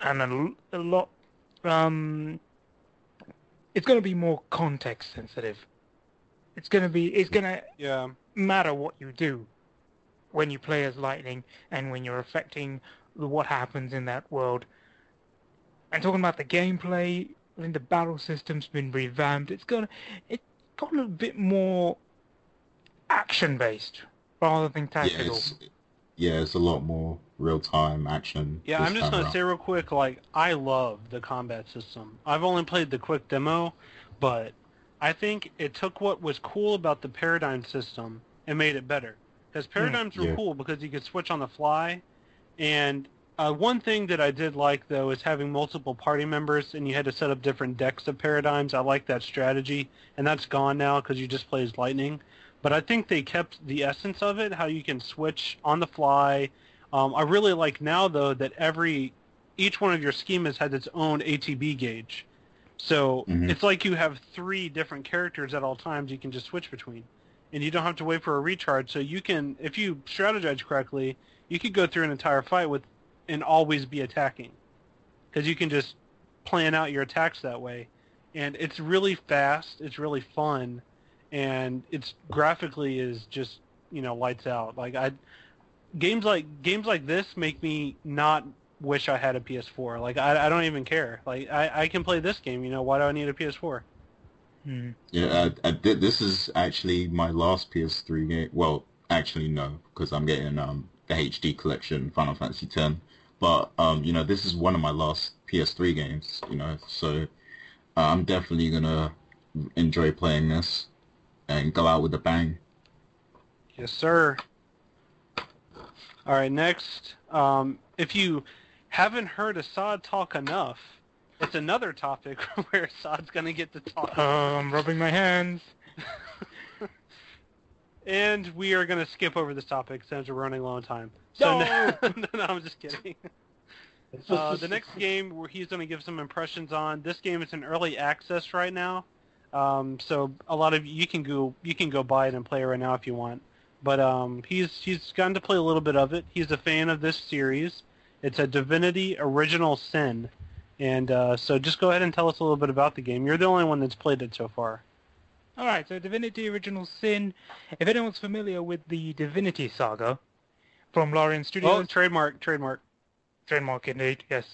and a lot. Um, it's going to be more context sensitive. It's going to be. It's going to Yeah. matter what you do when you play as Lightning and when you're affecting what happens in that world. And talking about the gameplay, I think the battle system's been revamped. It's gonna, it's got a bit more action based rather than tactical. it's, yeah, it's a lot more real-time action. Yeah, I'm just gonna around. say real quick, like I love the combat system. I've only played the quick demo, but I think it took what was cool about the paradigm system and made it better. Because paradigms were yeah. cool because you could switch on the fly, and uh, one thing that I did like though is having multiple party members and you had to set up different decks of paradigms. I like that strategy, and that's gone now because you just play as lightning. But I think they kept the essence of it, how you can switch on the fly, Um, I really like now though that every each one of your schemas has its own ATB gauge. So Mhm. it's like you have three different characters at all times you can just switch between. And you don't have to wait for a recharge. So you can, if you strategize correctly, you could go through an entire fight with and always be attacking. Because you can just plan out your attacks that way. And it's really fast, it's really fun, and it's graphically is just, you know, lights out. Like I games like games like this make me not wish I had a PS4. Like I, I don't even care. Like I, I can play this game. You know why do I need a PS4? Hmm. Yeah, I, I did. This is actually my last PS3 game. Well, actually no, because I'm getting um the HD collection, Final Fantasy X. But um, you know, this is one of my last PS3 games. You know, so uh, I'm definitely gonna enjoy playing this and go out with a bang. Yes, sir. All right, next. Um, if you haven't heard Assad talk enough, it's another topic where Assad's going to get to talk. Oh, I'm rubbing my hands. and we are going to skip over this topic since we're running low on time. So No! no, no, I'm just kidding. Uh, the next game where he's going to give some impressions on. This game is in early access right now, um, so a lot of you can go you can go buy it and play it right now if you want. But um, he's he's gotten to play a little bit of it. He's a fan of this series. It's a Divinity Original Sin, and uh, so just go ahead and tell us a little bit about the game. You're the only one that's played it so far. All right, so Divinity Original Sin. If anyone's familiar with the Divinity Saga from Larian Studios, Oh, Studios, trademark, trademark. trademark indeed, yes.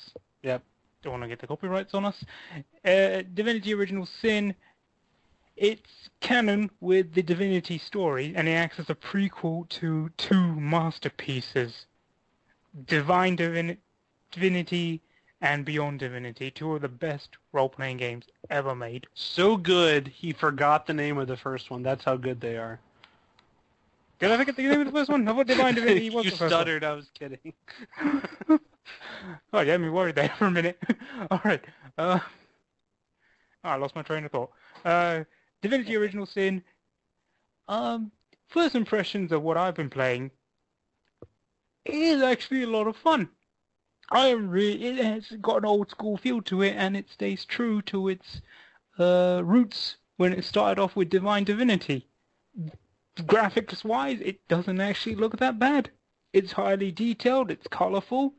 Yep. Don't want to get the copyrights on us. Uh, Divinity Original Sin. It's canon with the Divinity story, and it acts as a prequel to two masterpieces, Divine Divin- Divinity and Beyond Divinity, two of the best role-playing games ever made. So good, he forgot the name of the first one. That's how good they are. Did I forget the name of the first one? I thought Divine Divinity was you the first stuttered. I was kidding. one. oh, you had me worried there for a minute. All right. Uh, oh, I lost my train of thought. Uh, Divinity Original Sin. Um, first impressions of what I've been playing is actually a lot of fun. I am really, it has got an old school feel to it, and it stays true to its uh, roots when it started off with Divine Divinity. Graphics wise, it doesn't actually look that bad. It's highly detailed, it's colorful.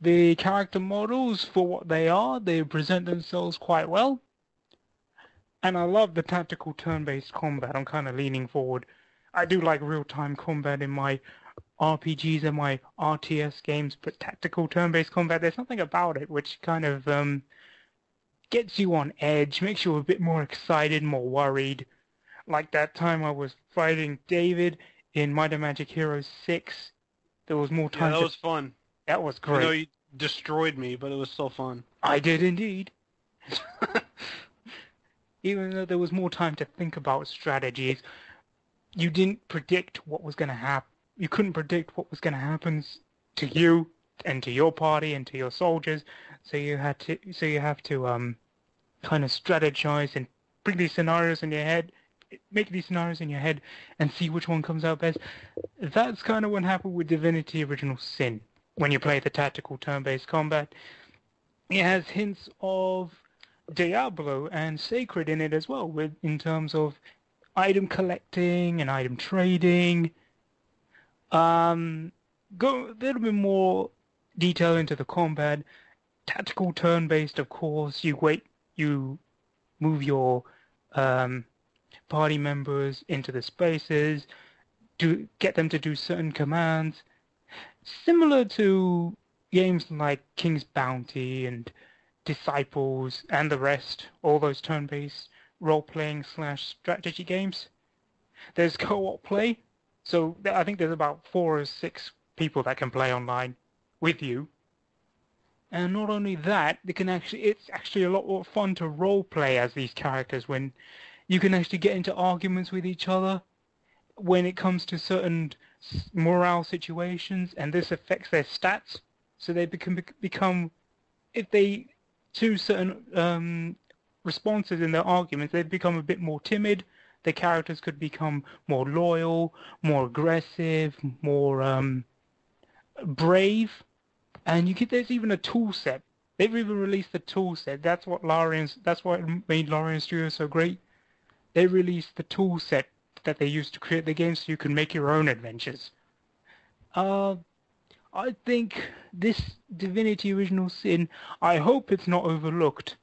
The character models, for what they are, they present themselves quite well. And I love the tactical turn-based combat. I'm kind of leaning forward. I do like real-time combat in my RPGs and my RTS games, but tactical turn-based combat, there's something about it which kind of um, gets you on edge, makes you a bit more excited, more worried. Like that time I was fighting David in Might and Magic Heroes 6. There was more Yeah, time that to... was fun. That was I great. know you destroyed me, but it was so fun. I did indeed. Even though there was more time to think about strategies, you didn't predict what was going to happen. You couldn't predict what was going to happen to you and to your party and to your soldiers. So you had to. So you have to um, kind of strategize and bring these scenarios in your head, make these scenarios in your head, and see which one comes out best. That's kind of what happened with Divinity: Original Sin when you play the tactical turn-based combat. It has hints of Diablo and Sacred in it as well, with in terms of item collecting and item trading. Um, go a little bit more detail into the combat. Tactical turn-based, of course. You wait, you move your um, party members into the spaces, do get them to do certain commands similar to games like King's Bounty and Disciples and the rest, all those turn-based role-playing slash strategy games. There's co-op play, so I think there's about four or six people that can play online with you. And not only that, they can actually it's actually a lot more fun to role play as these characters when you can actually get into arguments with each other when it comes to certain morale situations, and this affects their stats. So they become become if they choose certain um, responses in their arguments, they become a bit more timid. The characters could become more loyal, more aggressive, more um, Brave, and you get there's even a tool set. They've even released the tool set. That's what Larian's. That's what made Larian Studio so great. They released the tool set that they used to create the game, so you can make your own adventures. Uh, I think this Divinity Original Sin. I hope it's not overlooked,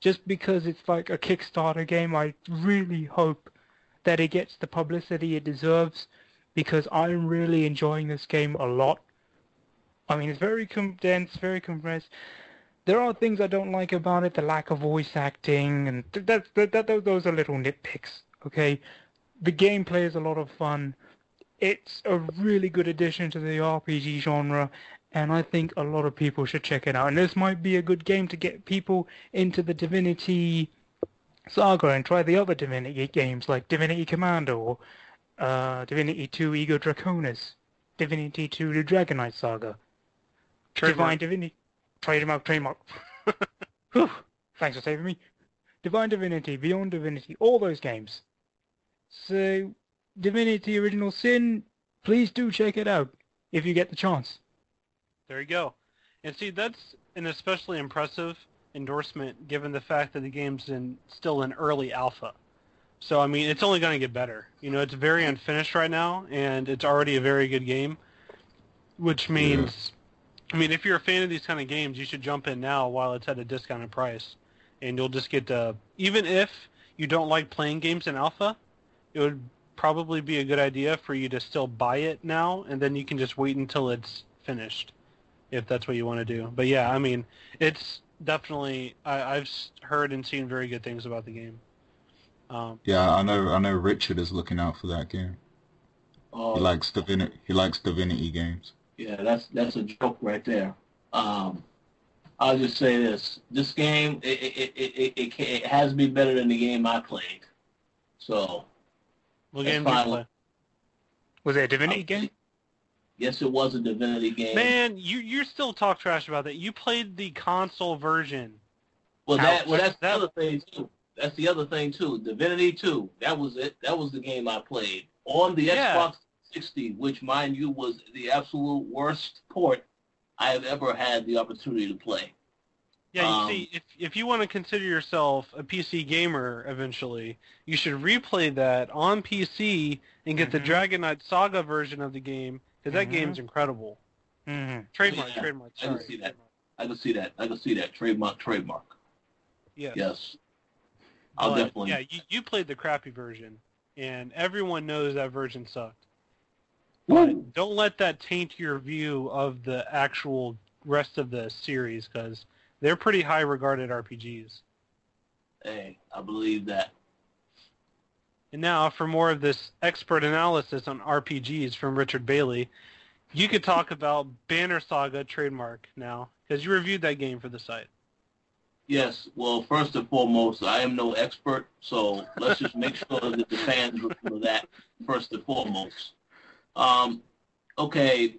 just because it's like a Kickstarter game. I really hope that it gets the publicity it deserves, because I'm really enjoying this game a lot. I mean, it's very condensed, very compressed. There are things I don't like about it, the lack of voice acting, and that, that, that those are little nitpicks. Okay, the gameplay is a lot of fun. It's a really good addition to the RPG genre, and I think a lot of people should check it out. And this might be a good game to get people into the Divinity saga and try the other Divinity games like Divinity Commando or uh, Divinity 2 Ego Draconis, Divinity 2 The Dragon Knight Saga, Divine Divinity, trademark, trademark. Whew, thanks for saving me. Divine Divinity, Beyond Divinity, all those games. So, Divinity Original Sin, please do check it out if you get the chance. There you go. And see, that's an especially impressive endorsement given the fact that the game's in still in early alpha. So I mean, it's only going to get better. You know, it's very unfinished right now, and it's already a very good game. Which means, I mean, if you're a fan of these kind of games, you should jump in now while it's at a discounted price, and you'll just get to. Even if you don't like playing games in alpha, it would probably be a good idea for you to still buy it now, and then you can just wait until it's finished, if that's what you want to do. But yeah, I mean, it's definitely I, I've heard and seen very good things about the game. Um, Yeah, I know. I know. Richard is looking out for that game. Oh, He likes Divinity. He likes Divinity games. Yeah, that's that's a joke right there. Um, I'll just say this: this game it it, it, it, it, ca- it has to be better than the game I played. So what game do you play? Was it a Divinity game? yes, it was a Divinity game. Man, you you still talk trash about that. You played the console version. well, that well that's the other thing too. That's the other thing too. Divinity Two. That was it. That was the game I played on the Yeah. Xbox 60, which, mind you, was the absolute worst port I have ever had the opportunity to play. Yeah, you Um, see, if if you want to consider yourself a PC gamer eventually, you should replay that on PC and get the Mhm. Dragon Knight Saga version of the game because that Mhm. game's incredible. hmm Trademark, Yeah, trademark. I can see that. I can see that. I can see that. Trademark, trademark. Yes. Yes. I'll But, definitely. Yeah, you, you played the crappy version, and everyone knows that version sucked. Woo. But don't let that taint your view of the actual rest of the series because they're pretty high regarded RPGs. Hey, I believe that. And now for more of this expert analysis on RPGs from Richard Bailey, you could talk about Banner Saga trademark now because you reviewed that game for the site. Yes. Well, first and foremost, I am no expert, so let's just make sure that the fans remember that first and foremost. Um, okay.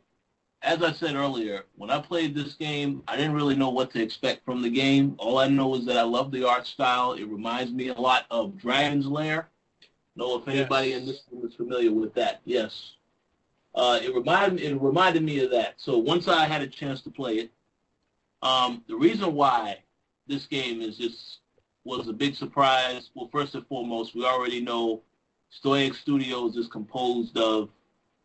As I said earlier, when I played this game, I didn't really know what to expect from the game. All I know is that I love the art style. It reminds me a lot of Dragon's Lair. Know if anybody Yes. in this room is familiar with that? Yes. Uh, it reminded it reminded me of that. So once I had a chance to play it, um, the reason why this game is just was a big surprise. Well, first and foremost, we already know Stoic Studios is composed of,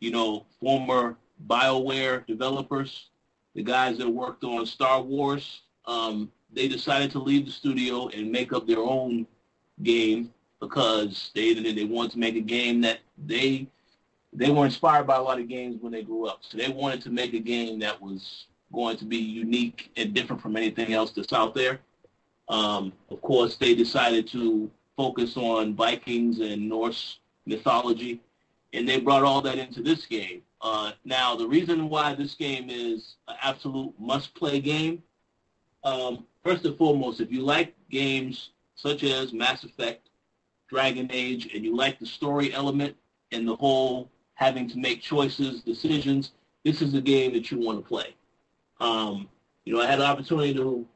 you know, former BioWare developers, the guys that worked on Star Wars. Um, they decided to leave the studio and make up their own game because they they wanted to make a game that they they were inspired by a lot of games when they grew up. So they wanted to make a game that was going to be unique and different from anything else that's out there. Um, of course, they decided to focus on Vikings and Norse mythology, and they brought all that into this game. Uh, now, the reason why this game is an absolute must-play game, um, first and foremost, if you like games such as Mass Effect, Dragon Age, and you like the story element and the whole having to make choices, decisions, this is a game that you want to play. Um, you know, I had the opportunity to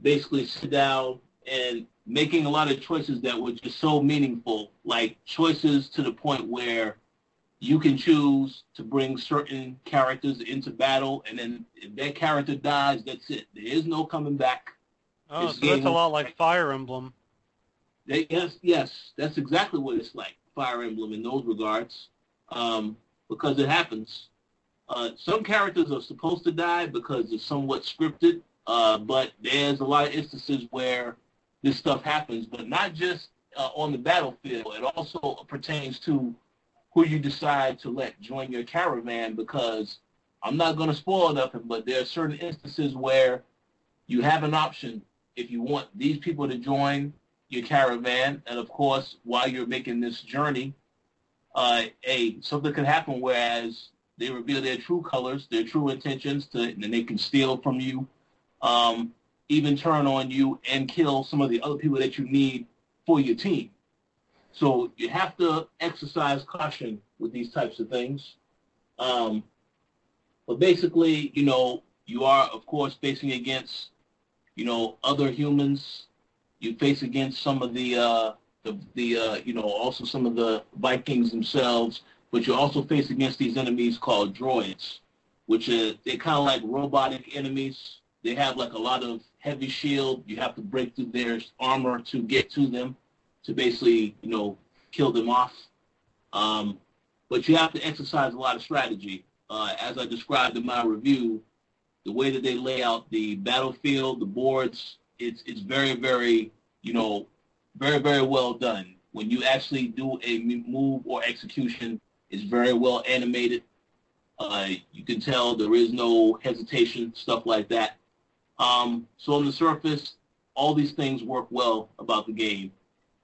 basically sit down and making a lot of choices that were just so meaningful, like choices to the point where you can choose to bring certain characters into battle, and then if that character dies, that's it. There is no coming back. Oh, This so that's a lot like Fire Emblem. They, yes, yes, that's exactly what it's like. Fire Emblem in those regards, um, because it happens. Uh, some characters are supposed to die because it's somewhat scripted, uh, but there's a lot of instances where this stuff happens, but not just uh, on the battlefield. It also pertains to who you decide to let join your caravan because I'm not going to spoil nothing, but there are certain instances where you have an option if you want these people to join your caravan, and of course, while you're making this journey, uh, a something could happen whereas they reveal their true colors, their true intentions, to, and they can steal from you, um, even turn on you and kill some of the other people that you need for your team. So you have to exercise caution with these types of things. Um, but basically, you know, you are, of course, facing against, you know, other humans. You face against some of the, uh, the, the uh, you know, also some of the Vikings themselves, but you also face against these enemies called droids, which are, they're kind of like robotic enemies. They have like a lot of heavy shield. You have to break through their armor to get to them to basically, you know, kill them off. Um, but you have to exercise a lot of strategy. Uh, as I described in my review, the way that they lay out the battlefield, the boards, it's it's very very you know very very well done. When you actually do a move or execution, it's very well animated. Uh, you can tell there is no hesitation, stuff like that. Um, so on the surface, all these things work well about the game.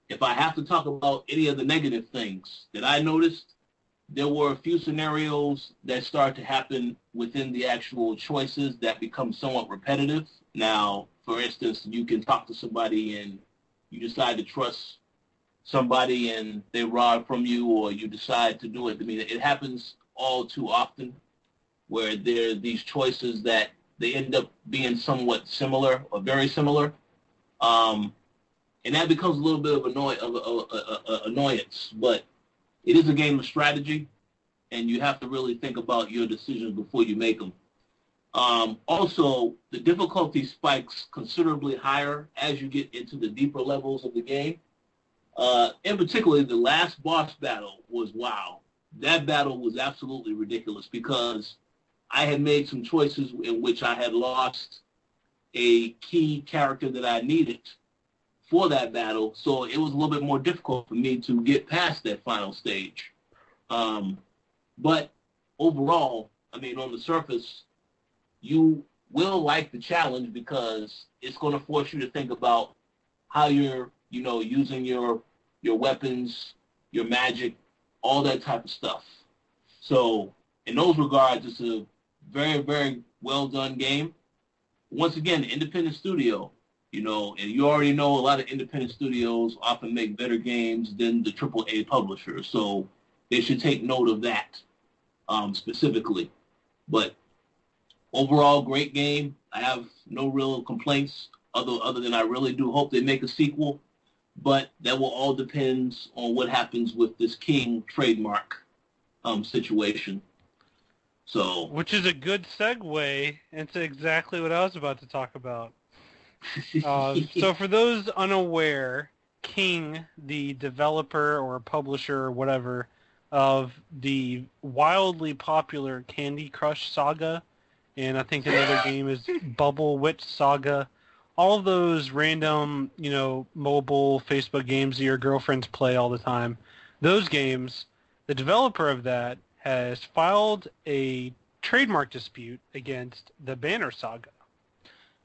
If I have to talk about any of the negative things that I noticed, there were a few scenarios that start to happen within the actual choices that become somewhat repetitive. Now, for instance, you can talk to somebody and you decide to trust somebody and they rob from you or you decide to do it. I mean, it happens all too often where there are these choices that they end up being somewhat similar or very similar. Um, and that becomes a little bit of, annoy- of, of, of, annoyance. But it is a game of strategy, and you have to really think about your decisions before you make them. Um, also, the difficulty spikes considerably higher as you get into the deeper levels of the game. Uh, in particular, the last boss battle was wow. That battle was absolutely ridiculous because I had made some choices in which I had lost a key character that I needed for that battle, so it was a little bit more difficult for me to get past that final stage. Um, but overall, I mean, on the surface, you will like the challenge because it's going to force you to think about how you're, you know, using your your weapons, your magic, all that type of stuff. So in those regards, it's a very, very well done game. Once again, independent studio, you know, and you already know a lot of independent studios often make better games than the AAA publishers. So they should take note of that um, specifically. But overall, great game. I have no real complaints other other than I really do hope they make a sequel. But that will all depend on what happens with this King trademark um, situation. So Which is a good segue into exactly what I was about to talk about. Uh, so for those unaware, King, the developer or publisher or whatever of the wildly popular Candy Crush Saga, and I think another game is Bubble Witch Saga, all of those random, you know, mobile Facebook games that your girlfriends play all the time, those games, the developer of that has filed a trademark dispute against the Banner Saga.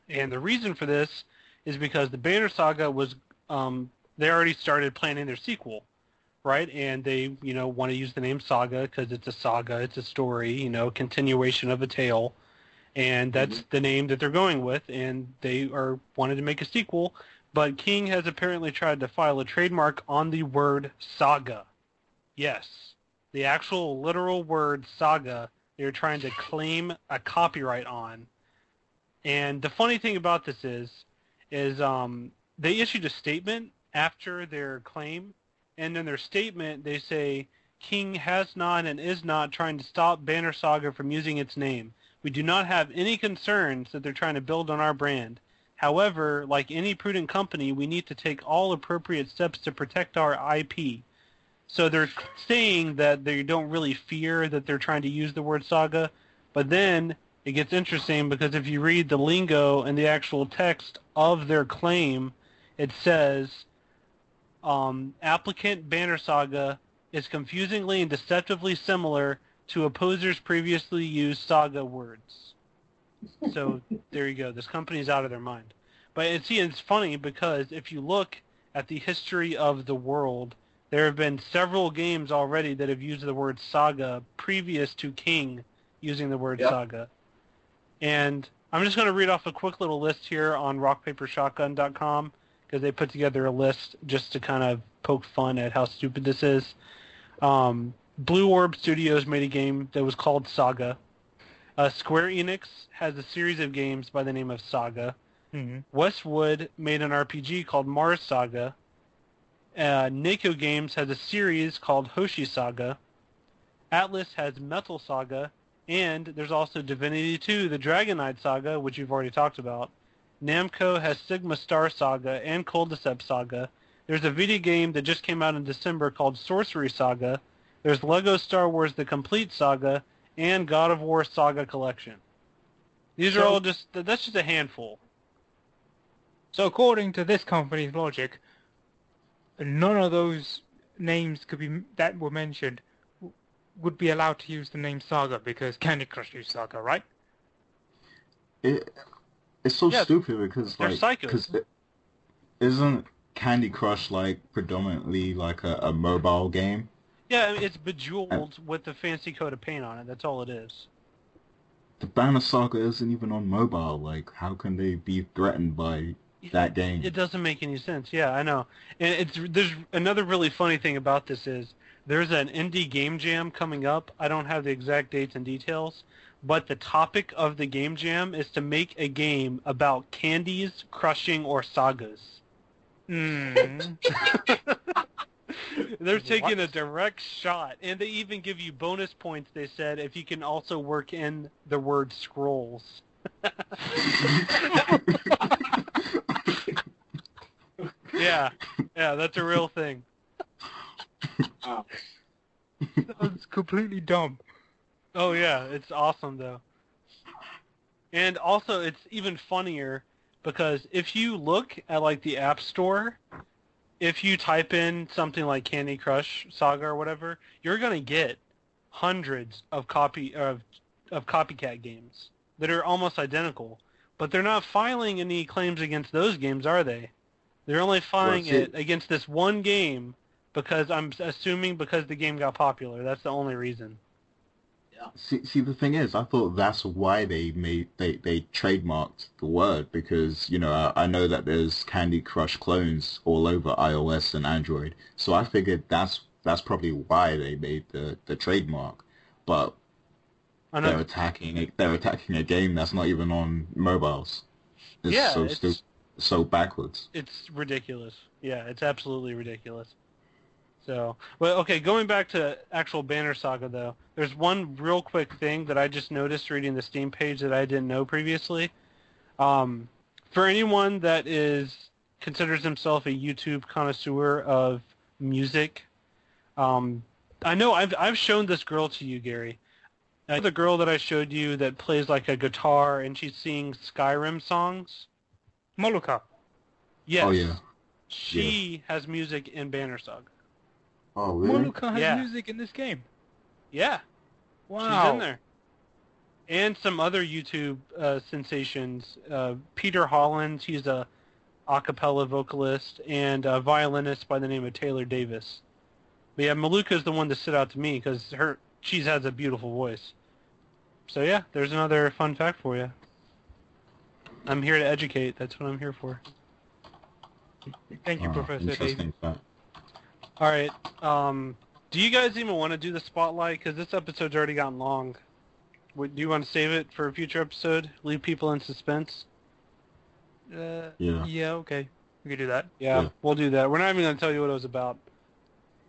And the reason for this is because the Banner Saga was um, they already started planning their sequel, right? And they, you know, want to use the name Saga because it's a saga, it's a story, you know, continuation of a tale, and that's the name that they're going with. And they are wanted to make a sequel, but King has apparently tried to file a trademark on the word saga. Yes, the actual literal word saga. They're trying to claim a copyright on. And the funny thing about this is, is um, they issued a statement after their claim, and in their statement they say King has not and is not trying to stop Banner Saga from using its name. We do not have any concerns that they're trying to build on our brand. However, like any prudent company, we need to take all appropriate steps to protect our IP. So they're saying that they don't really fear that they're trying to use the word saga, but then it gets interesting because if you read the lingo and the actual text of their claim, it says um, applicant Banner Saga is confusingly and deceptively similar to opposers' previously used saga words. So there you go. This company's out of their mind. But and see, it's funny because if you look at the history of the world, there have been several games already that have used the word saga previous to King using the word Yep. saga. And I'm just going to read off a quick little list here on rockpapershotgun.com because they put together a list just to kind of poke fun at how stupid this is. Um, Blue Orb Studios made a game that was called Saga. Uh, Square Enix has a series of games by the name of Saga. hmm Westwood made an RPG called Mars Saga. Uh, Games has a series called Hoshi Saga. Atlus has Metal Saga, and there's also Divinity 2, the Dragon Knight Saga, which you've already talked about. Namco has Sigma Star Saga and Culdcept Saga. There's a video game that just came out in December called Sorcery Saga. There's Lego Star Wars The Complete Saga and God of War Saga Collection. These are all just that's just a handful. So according to this company's logic, none of those names could be that were mentioned would be allowed to use the name Saga because Candy Crush used Saga, right? It it's so Yeah, stupid because like because isn't Candy Crush like predominantly like a, a mobile game? Yeah, it's bejeweled uh, with a fancy coat of paint on it. That's all it is. The Banner Saga isn't even on mobile. Like, how can they be threatened by that game? It doesn't make any sense. Yeah, I know. And it's there's another really funny thing about this is there's an indie game jam coming up. I don't have the exact dates and details, but the topic of the game jam is to make a game about candies, crushing, or sagas. Mm. They're taking a direct shot, and they even give you bonus points. They said if you can also work in the word scrolls. Yeah, yeah, that's a real thing. That's completely dumb. Oh yeah, it's awesome though. And also, it's even funnier because if you look at like the App Store, if you type in something like Candy Crush Saga or whatever, you're gonna get hundreds of copy of of copycat games that are almost identical. But they're not filing any claims against those games, are they? They're only filing see- it against this one game because I'm assuming because the game got popular. That's the only reason. See, see, the thing is, I thought that's why they made they they trademarked the word because you know I, I know that there's Candy Crush clones all over iOS and Android, so I figured that's that's probably why they made the the trademark. But I they're attacking a, they're attacking a game that's not even on mobiles. It's Yeah, so it's- stu- so backwards. It's ridiculous. Yeah, it's absolutely ridiculous. So, well, okay, going back to actual Banner Saga though, there's one real quick thing that I just noticed reading the Steam page that I didn't know previously. Um, for anyone that is considers himself a YouTube connoisseur of music, um, I know I've I've shown this girl to you, Gary. Uh, the girl that I showed you that plays like a guitar and she sings Skyrim songs. Malukah. Yes. Oh yeah. She has music in Banner Saga. Oh really? Malukah has Yeah. music in this game. Yeah, Wow. she's in there. And some other YouTube uh, sensations. Uh, Peter Hollens, he's a a cappella vocalist and a violinist by the name of Taylor Davis. But yeah, Malukah's the one to sit out to me because her she has a beautiful voice. So yeah, there's another fun fact for you. I'm here to educate. That's what I'm here for. Thank you, Oh, Professor David. fact. All right. Um, do you guys even want to do the spotlight? Because this episode's already gotten long. Would, do you want to save it for a future episode? Leave people in suspense? Uh, Yeah. yeah, okay. We could do that. Yeah, Yeah. we'll do that. We're not even going to tell you what it was about.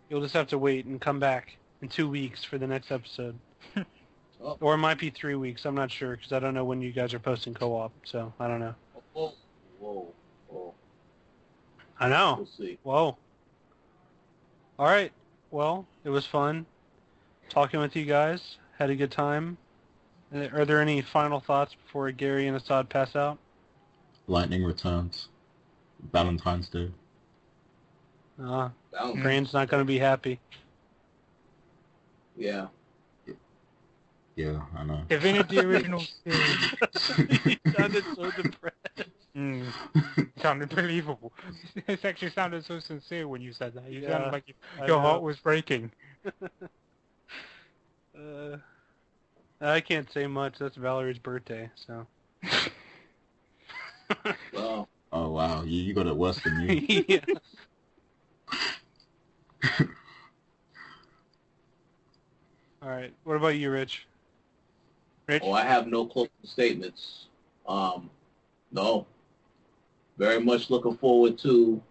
You'll just have to wait and come back. in two weeks for the next episode. Oh. Or it might be three weeks. I'm not sure because I don't know when you guys are posting co-op. So I don't know. Whoa, whoa, whoa. I know. We'll see. Whoa. All right. Well, it was fun talking with you guys. Had a good time. Uh, Are there any final thoughts before Gary and Assad pass out? Lightning returns. Valentine's Day. Uh, Bound- Crane's not going to be happy. Yeah. Yeah, I know. Divinity Original Sin. he sounded so depressed. Mm, sounded believable. It actually sounded so sincere when you said that. You Yeah, sounded like I your heart was breaking. Uh, I can't say much. That's Valerie's birthday, so. Well, Oh wow, you, you got it worse than me. yeah. All right. What about you, Rich? Rich? oh, I have no closing statements. Um, no. Very much looking forward to